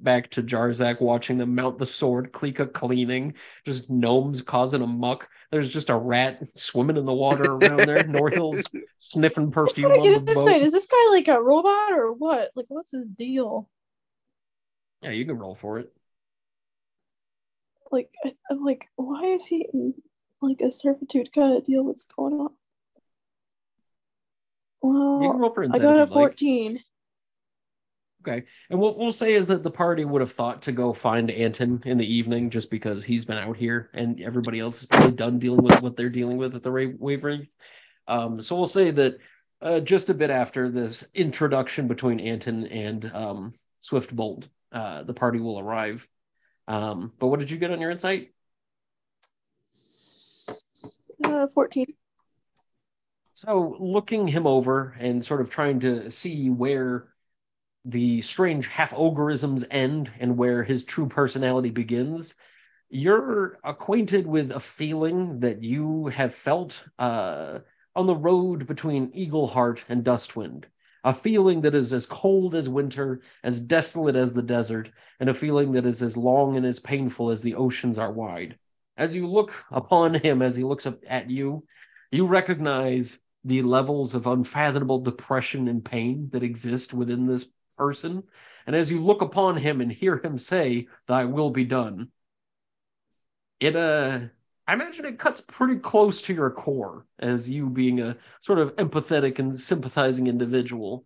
Back to Jarzak watching them mount the sword, Klika cleaning, just gnomes causing a muck. There's just a rat (laughs) swimming in the water around there. (laughs) Norhill's sniffing perfume on get the boat. Is this guy like a robot or what? Like, what's his deal? Yeah, you can roll for it. Like, I'm like, why is he in like a servitude kind of deal? What's going on? You can roll for I insight. got a you'd like. 14. Okay. And what we'll say is that the party would have thought to go find Anton in the evening just because he's been out here and everybody else is probably done dealing with what they're dealing with at the Ra- Wavering. Um, so we'll say that uh, just a bit after this introduction between Anton and um, Swiftbolt, uh, the party will arrive. Um, but what did you get on your insight? Uh, 14. So looking him over and sort of trying to see where the strange half ogreisms end and where his true personality begins, you're acquainted with a feeling that you have felt uh, on the road between Eagleheart and Dustwind. A feeling that is as cold as winter, as desolate as the desert, and a feeling that is as long and as painful as the oceans are wide. As you look upon him, as he looks at you, you recognize the levels of unfathomable depression and pain that exist within this person. And as you look upon him and hear him say, Thy will be done, it uh I imagine it cuts pretty close to your core as you being a sort of empathetic and sympathizing individual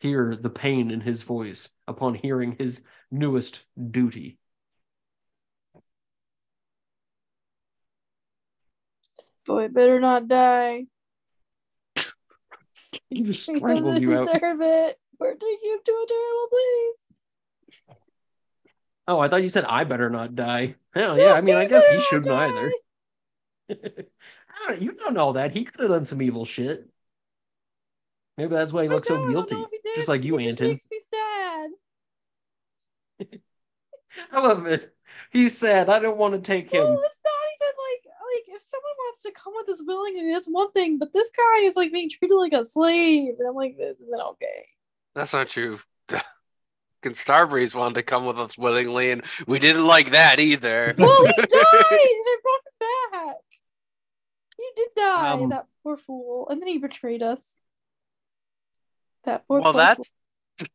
hear the pain in his voice upon hearing his newest duty. Boy, better not die. He just He strangled you out. deserve it. We're taking him to a terrible place. Oh, I thought you said I better not die. Hell yeah, I mean, I guess he shouldn't die. either. (laughs) I don't- you don't know that. He could have done some evil shit. Maybe that's why he I looks so guilty. if he did, Just like you, it Anton. makes me sad. (laughs) I love it. He's sad. I don't want to take him. Well, it's not even like like if someone wants to come with us willingly, that's one thing. But this guy is like being treated like a slave, and I'm like, this isn't okay. That's not true. (laughs) Fucking Starbreeze wanted to come with us willingly, and we didn't like that either. (laughs) Well, he (laughs) died, and I brought him back. He did die, Um, that poor fool, and then he betrayed us. That poor. Fool. Well, poor that's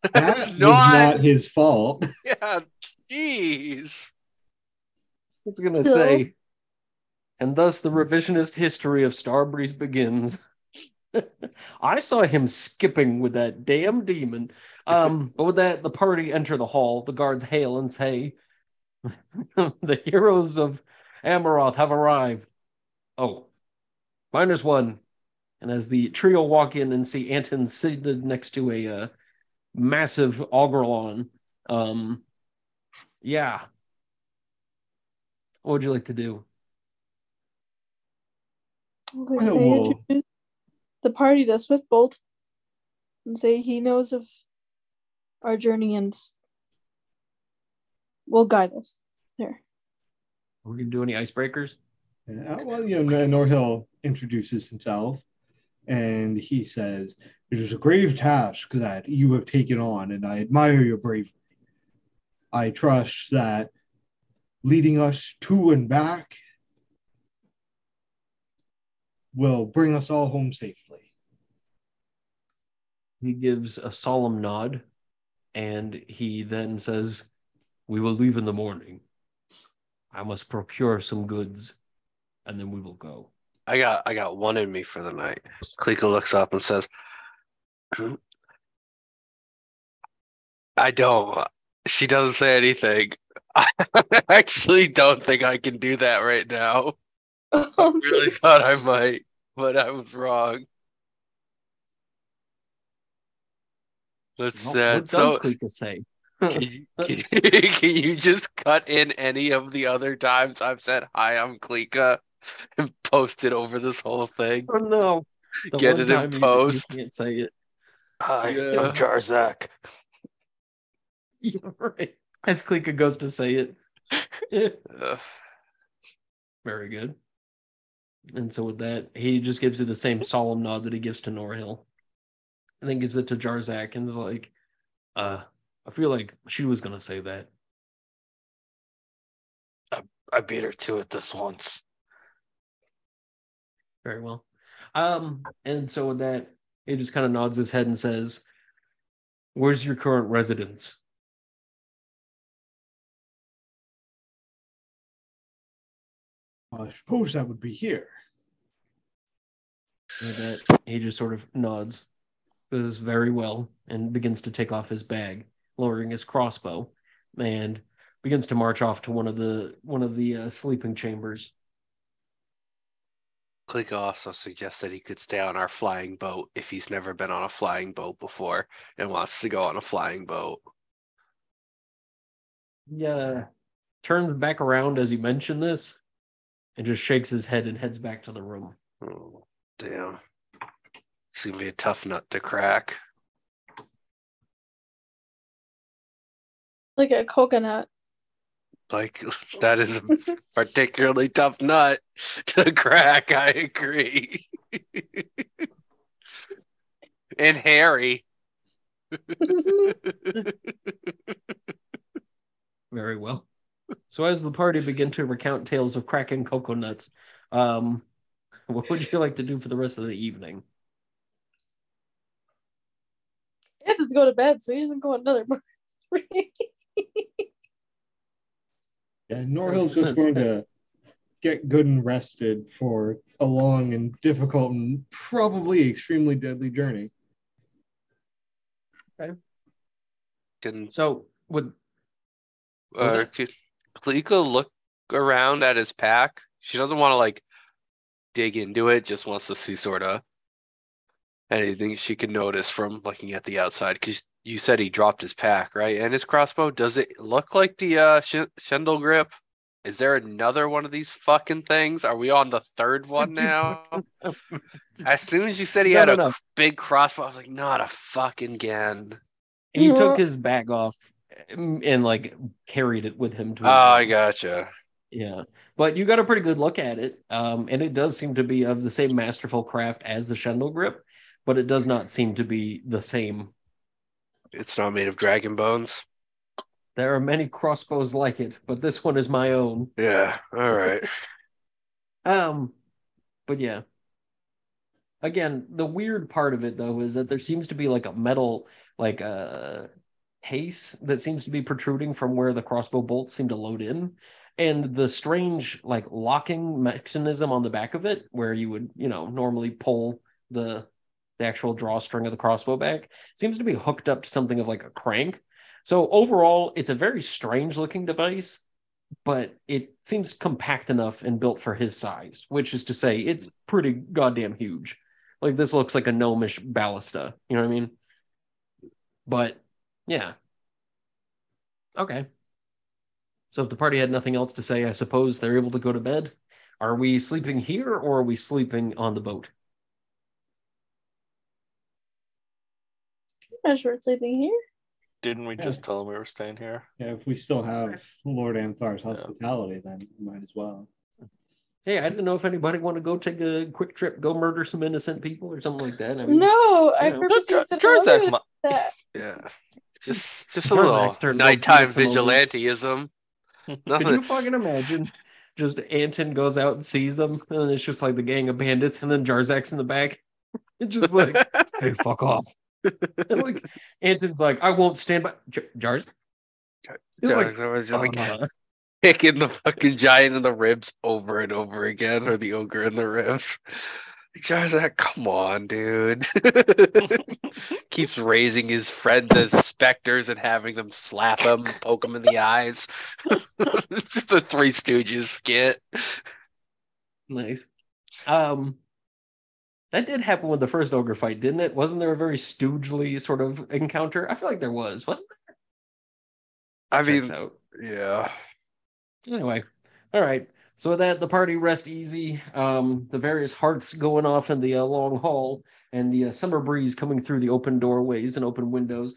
That that's was not. not his fault. Yeah, jeez. I was gonna Still. say. And thus the revisionist history of Starbreeze begins. (laughs) I saw him skipping with that damn demon. Um, (laughs) but with that, the party enter the hall. The guards hail and say, (laughs) "The heroes of Amaroth have arrived." Oh, minus one. And as the trio walk in and see Anton seated next to a uh, massive Ogrelon, um, yeah. What would you like to do? Okay, Well, we'll- the party to Swiftbolt and say he knows of our journey and will guide us there. Are we gonna do any icebreakers? Yeah, well, you know, Norhill introduces himself and he says, It is a grave task that you have taken on, and I admire your bravery. I trust that leading us to and back will bring us all home safely. He gives a solemn nod and he then says, We will leave in the morning. I must procure some goods and then we will go. I got I got one in me for the night. Klika looks up and says, (clears throat) I don't. She doesn't say anything. (laughs) I actually don't think I can do that right now. Um, Really thought I might, but I was wrong. That's sad. what does So Klika say? can you, (laughs) can, you, (laughs) can you just cut in any of the other times I've said hi, I'm Klika (laughs) and post it over this whole thing? Oh no. The Get it in time you- post. You can't say it. Hi, Yeah. I'm Jarzak. Yeah, right. As Klika goes to say it. Very good. And so with that, he just gives you the same solemn nod that he gives to Norhill. And then gives it to Jarzak and is like, uh, I feel like she was gonna say that. I I beat her to it this once. Very well. Um, and so with that, he just kind of nods his head and says, Where's your current residence? I suppose that would be here. With that, he just sort of nods, does very well, and begins to take off his bag, lowering his crossbow, and begins to march off to one of the one of the uh, sleeping chambers. Klika also suggests that he could stay on our flying boat if he's never been on a flying boat before and wants to go on a flying boat. Yeah, turns back around as you mention this, and just shakes his head and heads back to the room. Oh, damn. It's gonna be a tough nut to crack. like a coconut. Like that is a (laughs) particularly tough nut to crack, I agree. and hairy. (laughs) (laughs) Very well. So as the party begin to recount tales of cracking coconuts, um, (laughs) what would you like to do for the rest of the evening? He has to go to bed, so he doesn't go another morning. (laughs) Yeah, Norhill's gonna just going to get good and rested for a long and difficult and probably extremely deadly journey. Okay. Can So would Was uh, it? could Klika look around at his pack? She doesn't want to like dig into it, just wants to see sort of anything she can notice from looking at the outside. Because you said he dropped his pack, right? And his crossbow. Does it look like the uh, sh- Shendel grip? Is there another one of these fucking things? Are we on the third one (laughs) now? (laughs) as soon as you said he No, had no, a big crossbow, I was like, not a fucking again. he Yeah. took his bag off and like carried it with him to Oh, I gotcha. Yeah, but you got a pretty good look at it, um, and it does seem to be of the same masterful craft as the Shendel grip, but it does not seem to be the same. It's not made of dragon bones. There are many crossbows like it, but this one is my own. Yeah. All right. (laughs) Um, but yeah. Again, the weird part of it though is that there seems to be like a metal, like a case that seems to be protruding from where the crossbow bolts seem to load in, and the strange like locking mechanism on the back of it, where you would you know normally pull the the actual drawstring of the crossbow back, seems to be hooked up to something of like a crank. So overall, it's a very strange looking device, but it seems compact enough and built for his size, which is to say, it's pretty goddamn huge. Like this looks like a gnomish ballista. You know what I mean? But yeah. Okay. So if the party had nothing else to say, I suppose they're able to go to bed. Are we sleeping here or are we sleeping on the boat? I'm not sure we're sleeping here. Didn't we Yeah. just tell him we were staying here? Yeah, if we still have Lord Amthar's hospitality, then we might as well. Hey, I didn't know if anybody want to go take a quick trip, go murder some innocent people or something like that. I mean, No, I you know. purposely Jar- said Jarzak earlier mi- that. (laughs) Yeah. Just just a little nighttime like some of vigilanteism. (laughs) Could you fucking imagine? Just Anton goes out and sees them, and it's just like the gang of bandits, and then Jarzak's in the back. (laughs) It's just like, hey, fuck (laughs) off. And like Anton's like, I won't stand by Jar- Jarz. He's like, like "Uh, kicking the fucking giant in the ribs over and over again, or the ogre in the ribs. Jarzak, come on, dude. (laughs) (laughs) Keeps raising his friends as specters and having them slap him, poke him in the eyes. (laughs) it's just a Three Stooges skit. nice. Um, that did happen with the first ogre fight, didn't it? Wasn't there a very stoogely sort of encounter? I feel like there was, wasn't there? I mean, yeah. Anyway, all right. So with that, the party rest easy. Um, the various hearts going off in the uh, long hall, and the uh, summer breeze coming through the open doorways and open windows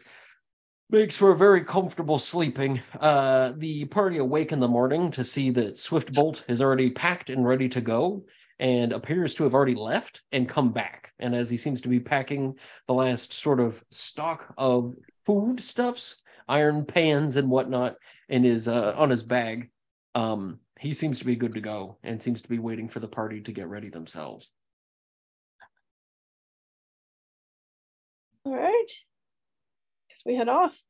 makes for a very comfortable sleeping. Uh, the party awake in the morning to see that Swiftbolt is already packed and ready to go, and appears to have already left and come back. And as he seems to be packing the last sort of stock of food stuffs, iron pans and whatnot, in his uh, on his bag, um, he seems to be good to go and seems to be waiting for the party to get ready themselves. All right. Guess we head off.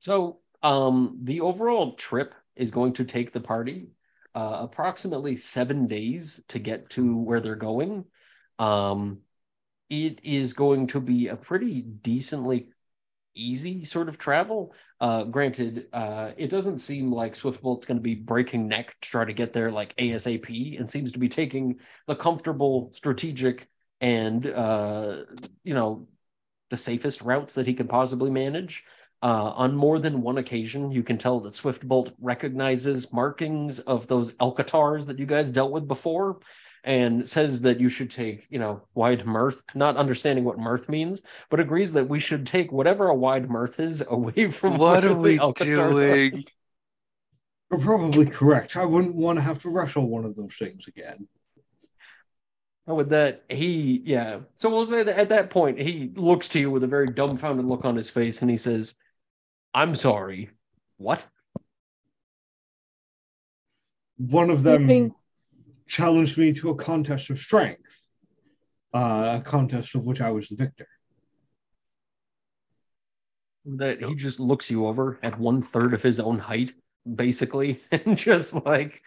So, um, the overall trip is going to take the party uh, approximately seven days to get to where they're going. Um, it is going to be a pretty decently easy sort of travel. Uh, granted, uh, it doesn't seem like Swiftbolt's going to be breaking neck to try to get there like ASAP, and seems to be taking the comfortable, strategic, and uh, you know, the safest routes that he can possibly manage. Uh, on more than one occasion, you can tell that Swiftbolt recognizes markings of those Alcatars that you guys dealt with before and says that you should take, you know, wide mirth, not understanding what mirth means, but agrees that we should take whatever a wide mirth is (laughs) away from What are we Alcatars are. doing? You're probably correct. I wouldn't want to have to wrestle one of those things again. And with that, he, yeah. So we'll say that at that point, he looks to you with a very dumbfounded look on his face and he says, I'm sorry. What? One of them Sleeping. Challenged me to a contest of strength, uh, a contest of which I was the victor. That he just looks you over at one third of his own height, basically, (laughs) and just like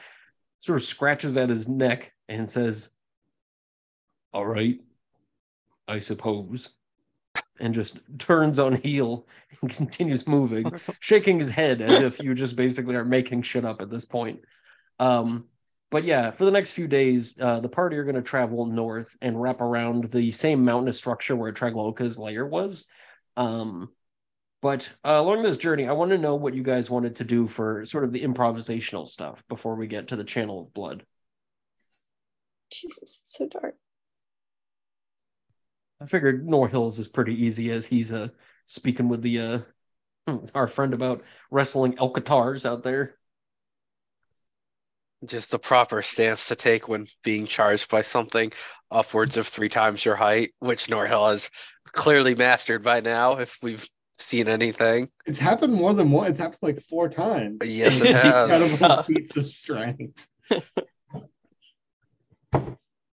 sort of scratches at his neck and says, All right, I suppose. And just turns on heel and (laughs) continues moving, (laughs) shaking his head as if you just basically are making shit up at this point. Um, but yeah, for the next few days, uh, the party are going to travel north and wrap around the same mountainous structure where Tragaloka's lair was. Um, but uh, along this journey, I want to know what you guys wanted to do for sort of the improvisational stuff before we get to the Channel of Blood. Jesus, it's so dark. I figured Norhill's is pretty easy as he's uh, speaking with the uh, our friend about wrestling Alcatars out there. Just the proper stance to take when being charged by something upwards of three times your height, which Norhill has clearly mastered by now, if we've seen anything. It's happened more than one. It's happened like four times. Yes, it (laughs) has. Incredible (laughs) feats of strength. (laughs)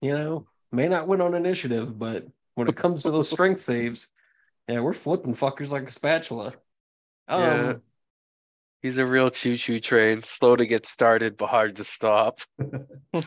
You know, may not win on initiative, but when it comes to those strength saves, yeah, we're flipping fuckers like a spatula. Um, Yeah. He's a real choo-choo train, slow to get started but hard to stop. (laughs)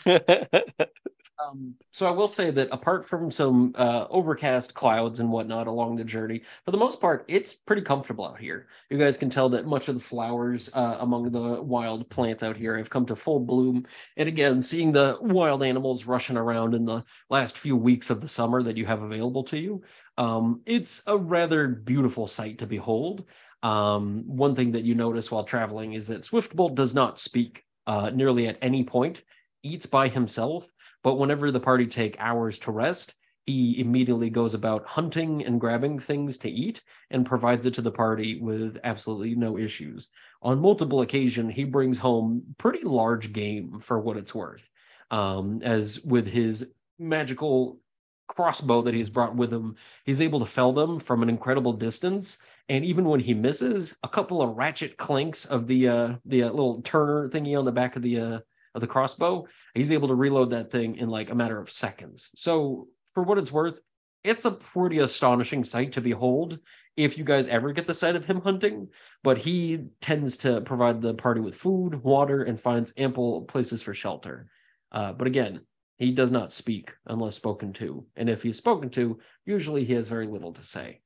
Um, so I will say that apart from some uh, overcast clouds and whatnot along the journey, for the most part, it's pretty comfortable out here. You guys can tell that much of the flowers uh, among the wild plants out here have come to full bloom. And again, seeing the wild animals rushing around in the last few weeks of the summer that you have available to you, um, it's a rather beautiful sight to behold. Um, one thing that you notice while traveling is that Swiftbolt does not speak uh, nearly at any point, eats by himself but whenever the party take hours to rest, he immediately goes about hunting and grabbing things to eat and provides it to the party with absolutely no issues. On multiple occasions, he brings home pretty large game for what it's worth. Um, as with his magical crossbow that he's brought with him, he's able to fell them from an incredible distance. And even when he misses, a couple of ratchet clinks of the uh, the uh, little turner thingy on the back of the uh, of the crossbow, he's able to reload that thing in like a matter of seconds. So, for what it's worth, it's a pretty astonishing sight to behold if you guys ever get the sight of him hunting. But he tends to provide the party with food, water, and finds ample places for shelter. Uh, but again, he does not speak unless spoken to. And if he's spoken to, usually he has very little to say.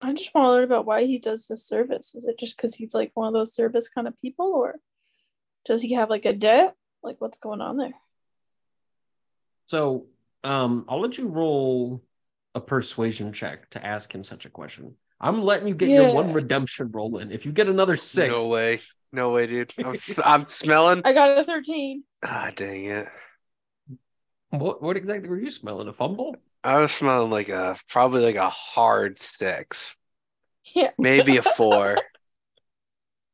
I just want to learn about why he does this service. Is it just because he's like one of those service kind of people, or does he have like a debt? Like, what's going on there? So, um, I'll let you roll a persuasion check to ask him such a question. I'm letting you get your one redemption roll in. If you get another six, No way. No way, dude. I'm, s- I'm smelling. I got a 13. Ah, dang it. what what exactly were you smelling? A fumble? I was smelling like a probably like a hard six, Yeah. maybe a four. (laughs)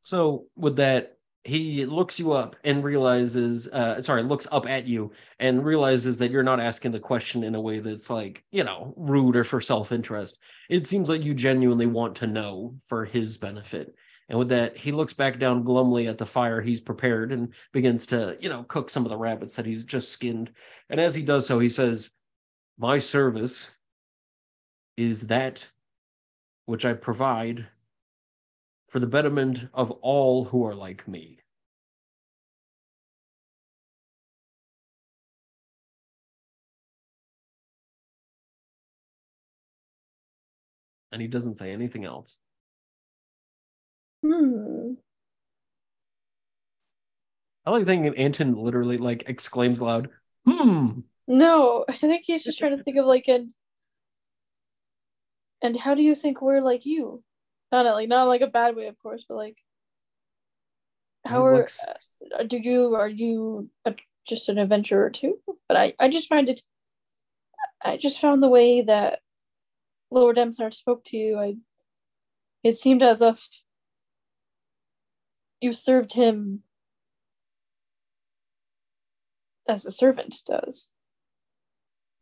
So with that, he looks you up and realizes, uh, sorry, looks up at you and realizes that you're not asking the question in a way that's like, you know, rude or for self-interest. It seems like you genuinely want to know for his benefit. And with that, he looks back down glumly at the fire he's prepared and begins to, you know, cook some of the rabbits that he's just skinned. And as he does so, he says, My service is that which I provide for the betterment of all who are like me. And he doesn't say anything else. Hmm. I like thinking Anton literally like exclaims loud, hmm. No, (laughs) I think he's just trying to think of like an. And how do you think we're like you? Not like not like a bad way, of course, but like. How He are looks- uh, do you are you a, just an adventurer too? But I I just find it. I just found the way that Lord Amthar spoke to you. I. It seemed as if. You served him. As a servant does.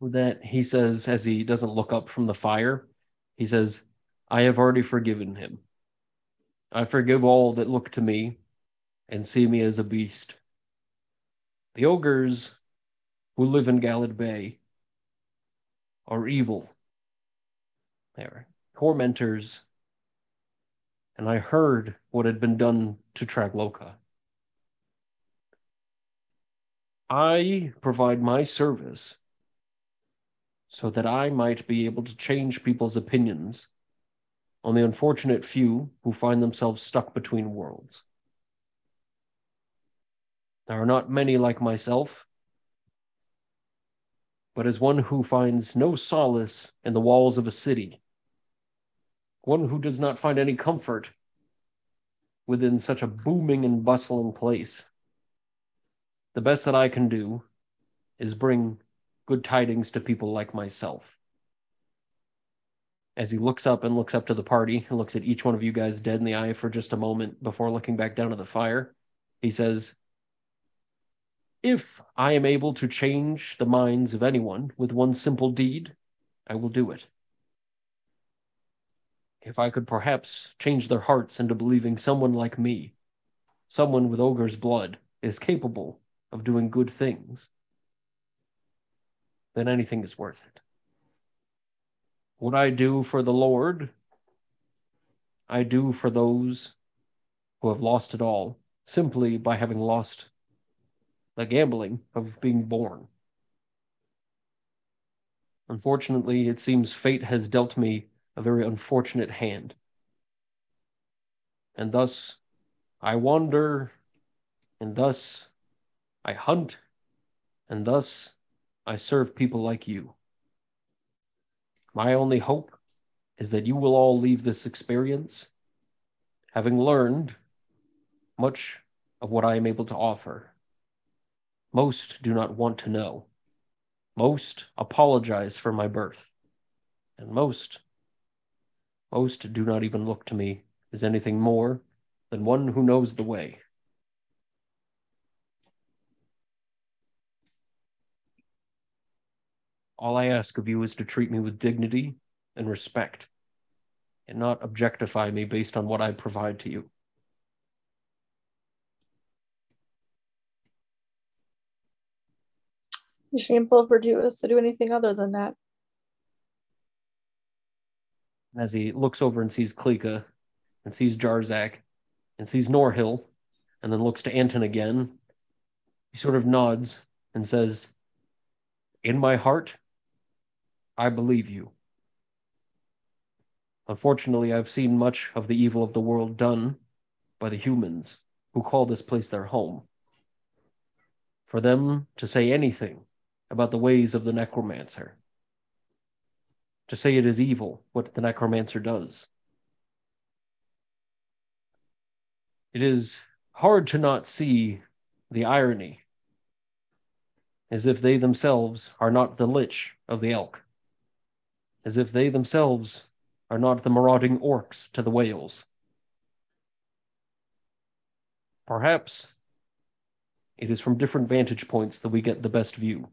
That, he says, as he doesn't look up from the fire, he says, I have already forgiven him. I forgive all that look to me and see me as a beast. The ogres who live in Galladbay are evil. They're tormentors. And I heard what had been done to Tragaloka. I provide my service so that I might be able to change people's opinions on the unfortunate few who find themselves stuck between worlds. There are not many like myself, but as one who finds no solace in the walls of a city, one who does not find any comfort within such a booming and bustling place, the best that I can do is bring good tidings to people like myself. As he looks up and looks up to the party and looks at each one of you guys dead in the eye for just a moment before looking back down at the fire, he says, If I am able to change the minds of anyone with one simple deed, I will do it. If I could perhaps change their hearts into believing someone like me, someone with ogre's blood, is capable of doing good things, then anything is worth it. What I do for the Lord, I do for those who have lost it all simply by having lost the gambling of being born. Unfortunately, it seems fate has dealt me a very unfortunate hand. And thus I wander, and thus I hunt, and thus I serve people like you. My only hope is that you will all leave this experience having learned much of what I am able to offer. Most do not want to know. Most apologize for my birth. And most, most do not even look to me as anything more than one who knows the way. All I ask of you is to treat me with dignity and respect, and not objectify me based on what I provide to you. It's shameful for us to do anything other than that. As he looks over and sees Klika and sees Jarzak and sees Norhill and then looks to Anton again, he sort of nods and says, In my heart, I believe you. Unfortunately, I've seen much of the evil of the world done by the humans who call this place their home. For them to say anything about the ways of the necromancer, to say it is evil what the necromancer does. It is hard to not see the irony, as if they themselves are not the lich of the elk, as if they themselves are not the marauding orcs to the whales. Perhaps it is from different vantage points that we get the best view.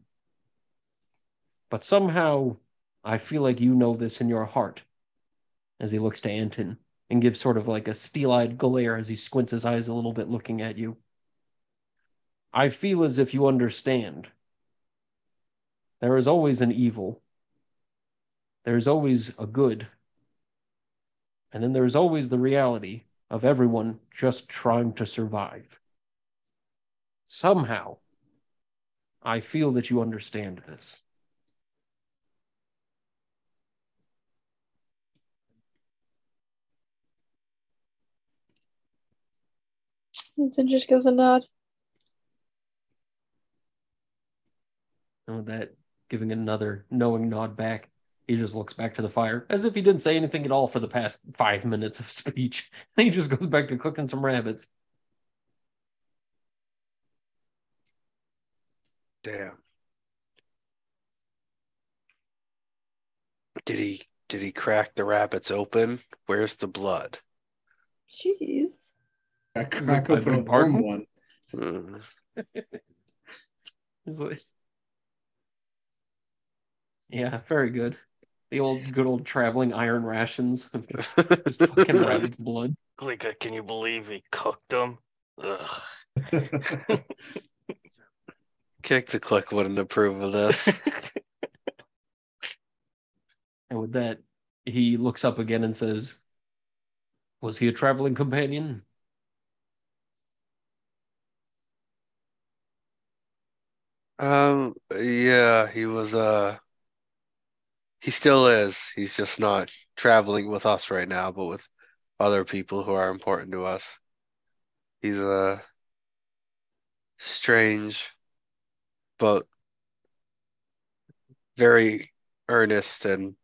But somehow I feel like you know this in your heart. As he looks to Anton and gives sort of like a steel eyed glare as he squints his eyes a little bit looking at you. I feel as if you understand. There is always an evil, there is always a good, and then there is always the reality of everyone just trying to survive. Somehow, I feel that you understand this. Vincent just gives a nod. And with that, giving another knowing nod back, he just looks back to the fire as if he didn't say anything at all for the past five minutes of (laughs) speech. And (laughs) he just goes back to cooking some rabbits. Damn. Did he did he crack the rabbits open? Where's the blood? Jeez. I crack open a beg pardon? warm one. Hmm. (laughs) He's like- yeah, very good. The old good old traveling iron rations of (laughs) just, just fucking rabbit's blood. Klika, can you believe he cooked them? Ugh. (laughs) Kick the click wouldn't approve of this. And with that, he looks up again and says, Was he a traveling companion? Um, yeah, he was, uh, he still is. He's just not traveling with us right now, but with other people who are important to us. He's a strange, but very earnest and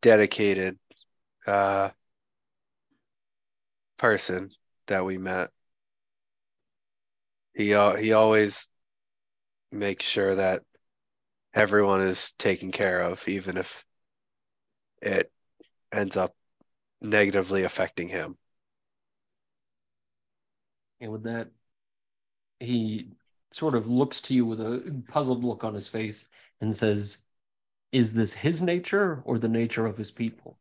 dedicated, uh, person that we met. He al- he always makes sure that everyone is taken care of, even if it ends up negatively affecting him. And with that, he sort of looks to you with a puzzled look on his face and says, Is this his nature or the nature of his people?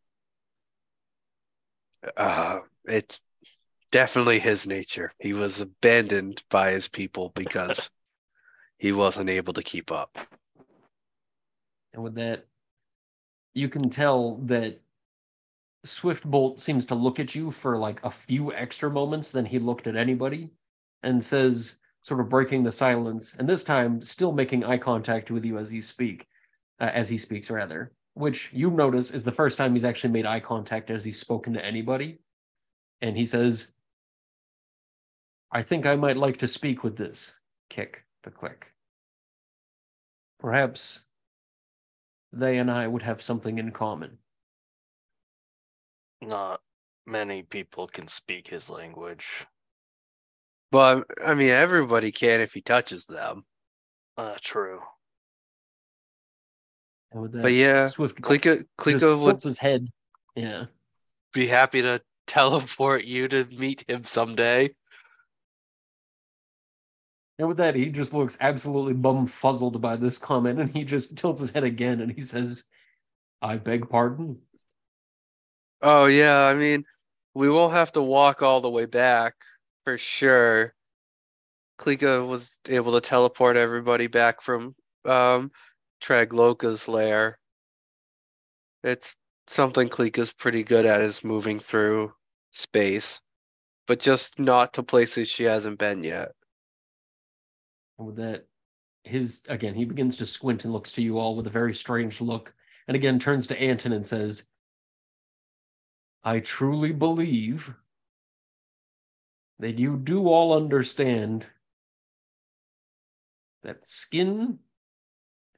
Uh, it's definitely his nature. He was abandoned by his people because he wasn't able to keep up. And with that, you can tell that Swiftbolt seems to look at you for like a few extra moments than he looked at anybody and says, sort of breaking the silence, and this time still making eye contact with you as you speak, uh, as he speaks, rather, which you notice is the first time he's actually made eye contact as he's spoken to anybody. And he says, I think I might like to speak with this. Kick the click. Perhaps they and I would have something in common. Not many people can speak his language. But I mean, everybody can if he touches them. Uh, true. And with But yeah, Swift Klika, just Klika would his head. Yeah. be happy to (laughs) teleport you to meet him someday. And with that, he just looks absolutely bumfuzzled by this comment, and he just tilts his head again, and he says, "I beg pardon." Oh yeah, I mean, we won't have to walk all the way back for sure. Klika was able to teleport everybody back from um Tragaloka's lair. It's something Klika's pretty good at is moving through space, but just not to places she hasn't been yet. And with that, his again, he begins to squint and looks to you all with a very strange look, and again turns to Anton and says, "I truly believe that you do all understand that skin,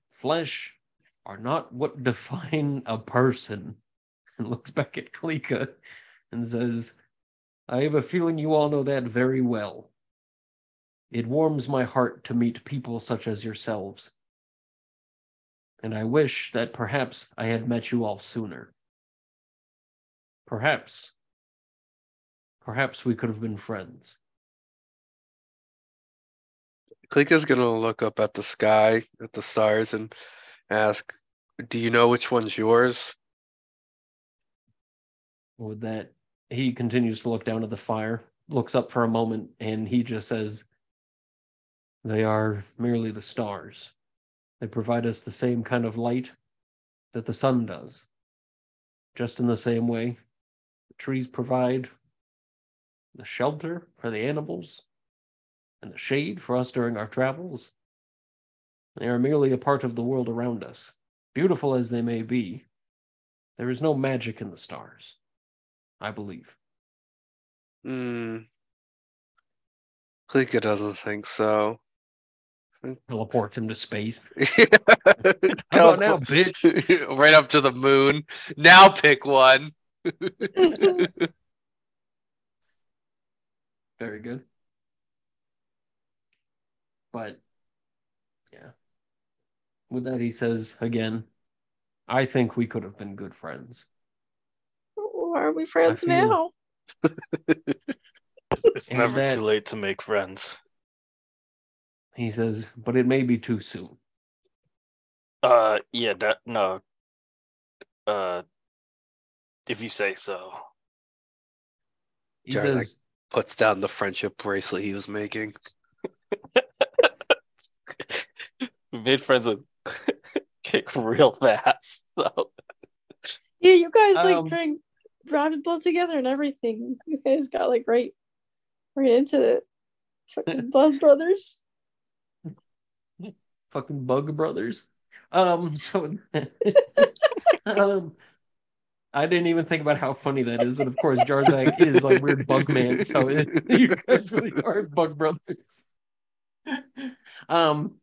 flesh are not what (laughs) define a person." And looks back at Klika and says, "I have a feeling you all know that very well." It warms my heart to meet people such as yourselves. And I wish that perhaps I had met you all sooner. Perhaps, perhaps we could have been friends. Klika's gonna look up at the sky, at the stars, and ask, "Do you know which one's yours?" With that, he continues to look down at the fire, looks up for a moment, and he just says, They are merely the stars. They provide us the same kind of light that the sun does. Just in the same way, the trees provide the shelter for the animals and the shade for us during our travels. They are merely a part of the world around us. Beautiful as they may be, there is no magic in the stars, I believe. Hmm. Klika doesn't think so. Teleports him to space. How How about now, bitch? (laughs) right up to the moon. Now pick one. (laughs) Very good. But yeah. With that, he says again, I think we could have been good friends. Why are we friends feel- now? (laughs) It's And never that- too late to make friends. He says, but it may be too soon. Uh, yeah, that no. Uh, if you say so. He Sorry, like- says, Puts down the friendship bracelet he was making. (laughs) Made friends with (laughs) Kick real fast, so Yeah, you guys like Um, drank rabbit blood together and everything. You guys got like right, right into it. Fucking (laughs) blood brothers. Fucking bug brothers. Um, (laughs) so (laughs) um, I didn't even think about how funny that is, and of course, Jarzak is like weird bug man, so it, (laughs) you guys really are bug brothers. Um,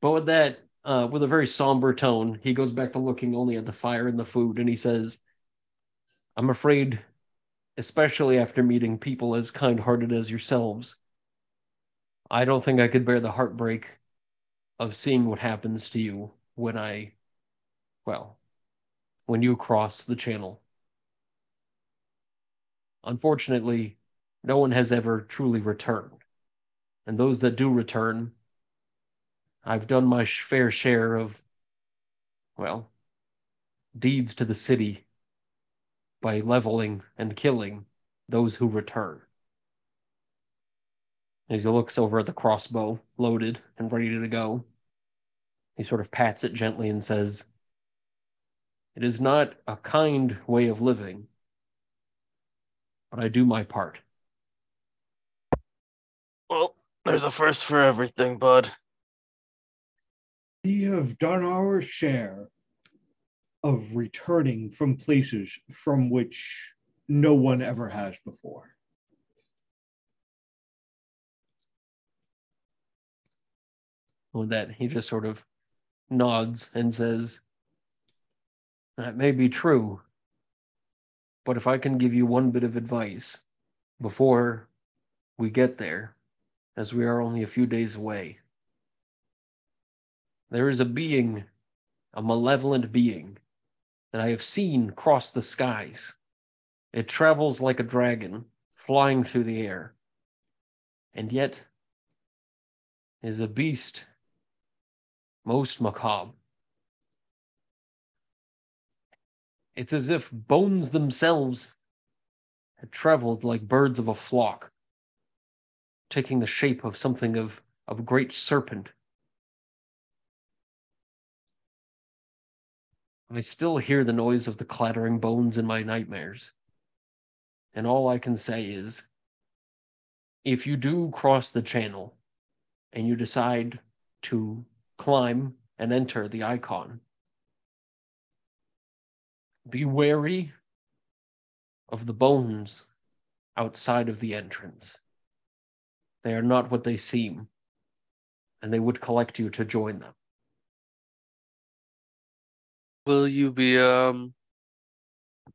but with that, uh, with a very somber tone, he goes back to looking only at the fire and the food, and he says, "I'm afraid, especially after meeting people as kind-hearted as yourselves, I don't think I could bear the heartbreak." Of seeing what happens to you when I, well, when you cross the channel. Unfortunately, no one has ever truly returned. And those that do return, I've done my fair share of, well, deeds to the city by leveling and killing those who return. As he looks over at the crossbow, loaded and ready to go, he sort of pats it gently and says, It is not a kind way of living, but I do my part. Well, there's a first for everything, bud. We have done our share of returning from places from which no one ever has before. That, he just sort of nods and says, That may be true, but if I can give you one bit of advice before we get there, as we are only a few days away, there is a being, a malevolent being, that I have seen cross the skies. It travels like a dragon, flying through the air, and yet is a beast most macabre. It's as if bones themselves had traveled like birds of a flock, taking the shape of something of, of a great serpent. I still hear the noise of the clattering bones in my nightmares. And all I can say is if you do cross the channel and you decide to climb and enter the icon. Be wary of the bones outside of the entrance. They are not what they seem, and they would collect you to join them. Will you be um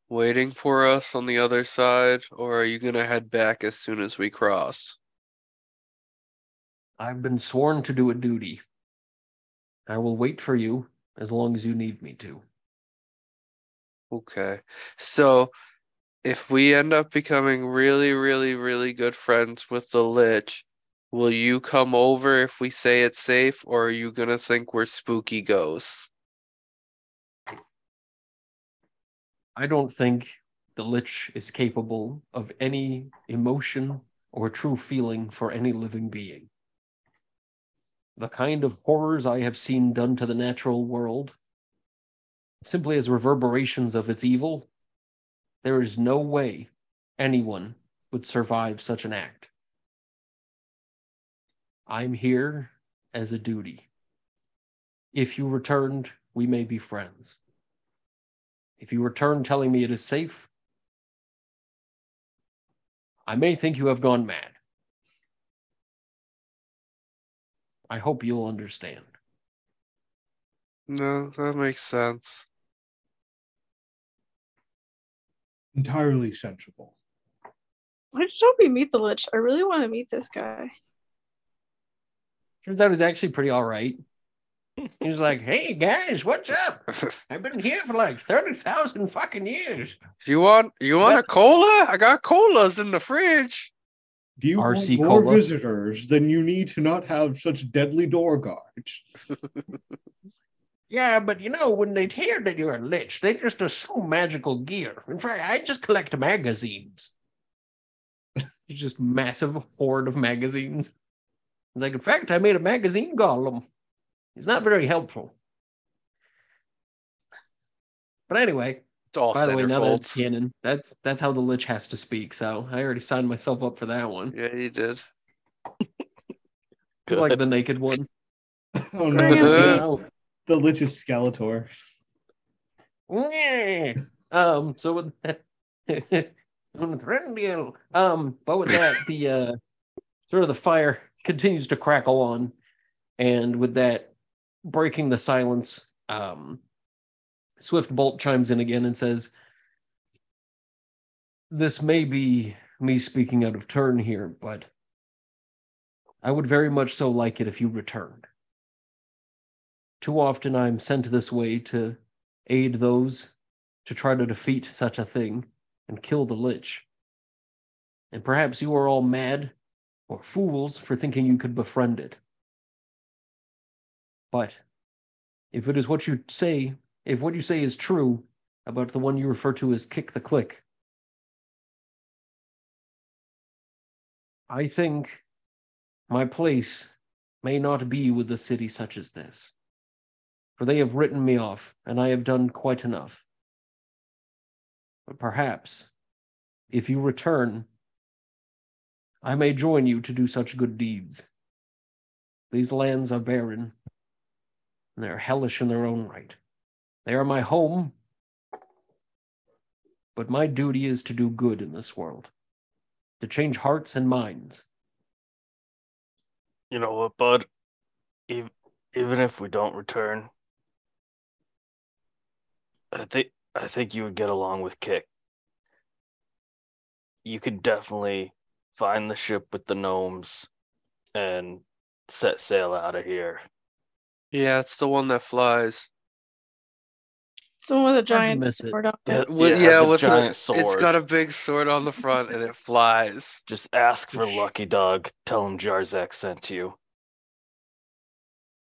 waiting for us on the other side, or are you gonna head back as soon as we cross? I've been sworn to do a duty. I will wait for you as long as you need me to. Okay. So if we end up becoming really, really, really good friends with the Lich, will you come over if we say it's safe, or are you gonna think we're spooky ghosts? I don't think the Lich is capable of any emotion or true feeling for any living being. The kind of horrors I have seen done to the natural world, simply as reverberations of its evil, there is no way anyone would survive such an act. I'm here as a duty. If you returned, we may be friends. If you return telling me it is safe, I may think you have gone mad. I hope you'll understand. No, that makes sense. Entirely sensible. Why just hope we meet the Lich? I really want to meet this guy. Turns out he's actually pretty all right. He's like, (laughs) hey guys, what's up? (laughs) I've been here for like 30,000 fucking years. You want you want a cola? I got colas in the fridge. Do you RC want more Cola? visitors? Then you need to not have such deadly door guards. Yeah, but you know, when they hear that you're a lich, they just assume magical gear. In fact, I just collect magazines. It's just massive hoard of magazines. It's like, in fact, I made a magazine golem. He's not very helpful. But anyway, It's all by the way, now that it's canon, that's that's how the lich has to speak. So I already signed myself up for that one. Yeah, you did. It's like the naked one. (laughs) Oh no, to the, No. the Lich is Skeletor. Um, so with that, (laughs) um, but with that, the uh, sort of the fire continues to crackle on, and with that, breaking the silence, um, Swiftbolt chimes in again and says, "This may be me speaking out of turn here, but I would very much so like it if you returned. Too often I'm sent this way to aid those to try to defeat such a thing and kill the Lich. And perhaps you are all mad or fools for thinking you could befriend it. But if it is what you say, if what you say is true about the one you refer to as Kick the Click, I think my place may not be with a city such as this for they have written me off, and I have done quite enough. But perhaps if you return, I may join you to do such good deeds. These lands are barren, and they are hellish in their own right. They are my home, but my duty is to do good in this world, to change hearts and minds. You know what, bud? Even, even if we don't return, I think I think you would get along with Kick. You could definitely find the ship with the gnomes and set sail out of here. Yeah, it's the one that flies. Someone with a giant miss it. sword on Yeah, it. With, it has yeah, a with the- giant sword. it's got a big sword on the front and it flies. Just ask for Lucky Dog. Tell him Jarzak sent you.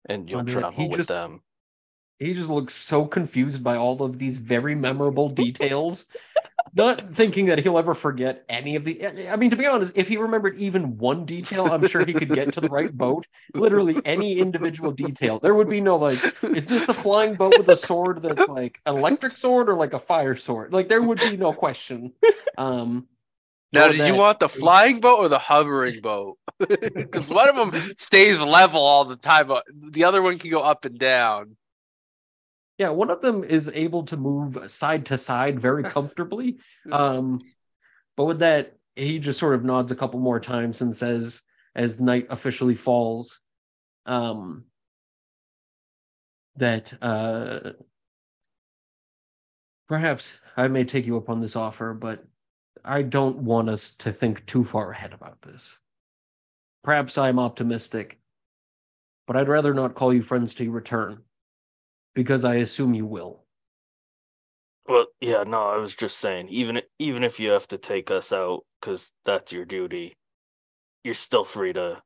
And you'll mean, travel with just- them. He just looks so confused by all of these very memorable (laughs) details, not thinking that he'll ever forget any of the. I mean, to be honest, if he remembered even one detail, I'm sure he could get to the right boat. Literally any individual detail. There would be no like, is this the flying boat with a sword that's like an electric sword or like a fire sword? Like, there would be no question. Um, Now, did you want the flying boat or the hovering boat? (laughs) Because one of them stays level all the time, but the other one can go up and down. Yeah, one of them is able to move side to side very (laughs) comfortably. Um, but with that, he just sort of nods a couple more times and says, as night officially falls, um, that uh, perhaps I may take you up on this offer, but I don't want us to think too far ahead about this. Perhaps I'm optimistic, but I'd rather not call you friends till you return, because I assume you will. Well, yeah, no, I was just saying, even even if you have to take us out, because that's your duty, you're still free to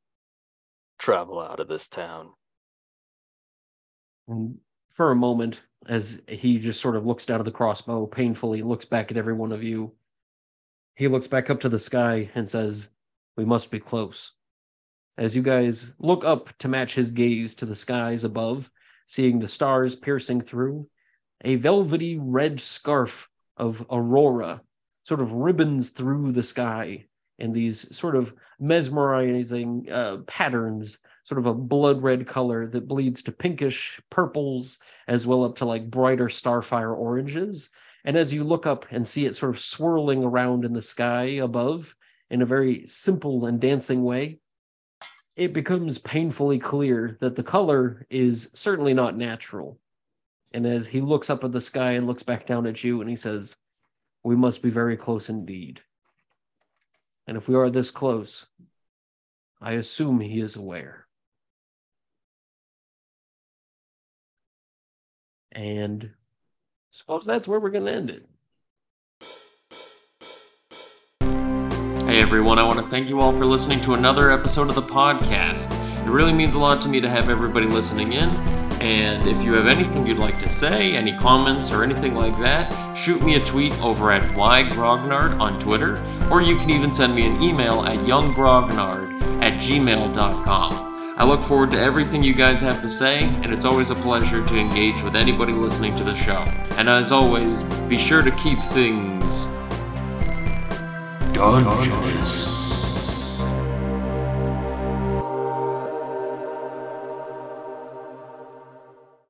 travel out of this town. And for a moment, as he just sort of looks down at the crossbow painfully, looks back at every one of you, he looks back up to the sky and says, We must be close. As you guys look up to match his gaze to the skies above, seeing the stars piercing through, a velvety red scarf of aurora sort of ribbons through the sky in these sort of mesmerizing uh, patterns sort of a blood red color that bleeds to pinkish purples as well up to like brighter starfire oranges. And as you look up and see it sort of swirling around in the sky above in a very simple and dancing way, it becomes painfully clear that the color is certainly not natural. And as he looks up at the sky and looks back down at you, and he says, We must be very close indeed. And if we are this close, I assume he is aware. And suppose that's where we're going to end it. Everyone, I want to thank you all for listening to another episode of the podcast. It really means a lot to me to have everybody listening in. And if you have anything you'd like to say, any comments or anything like that, shoot me a tweet over at ygrognard on Twitter, or you can even send me an email at yunggrognard at gmail.com. I look forward to everything you guys have to say, and it's always a pleasure to engage with anybody listening to the show. And as always, be sure to keep things Dungeons.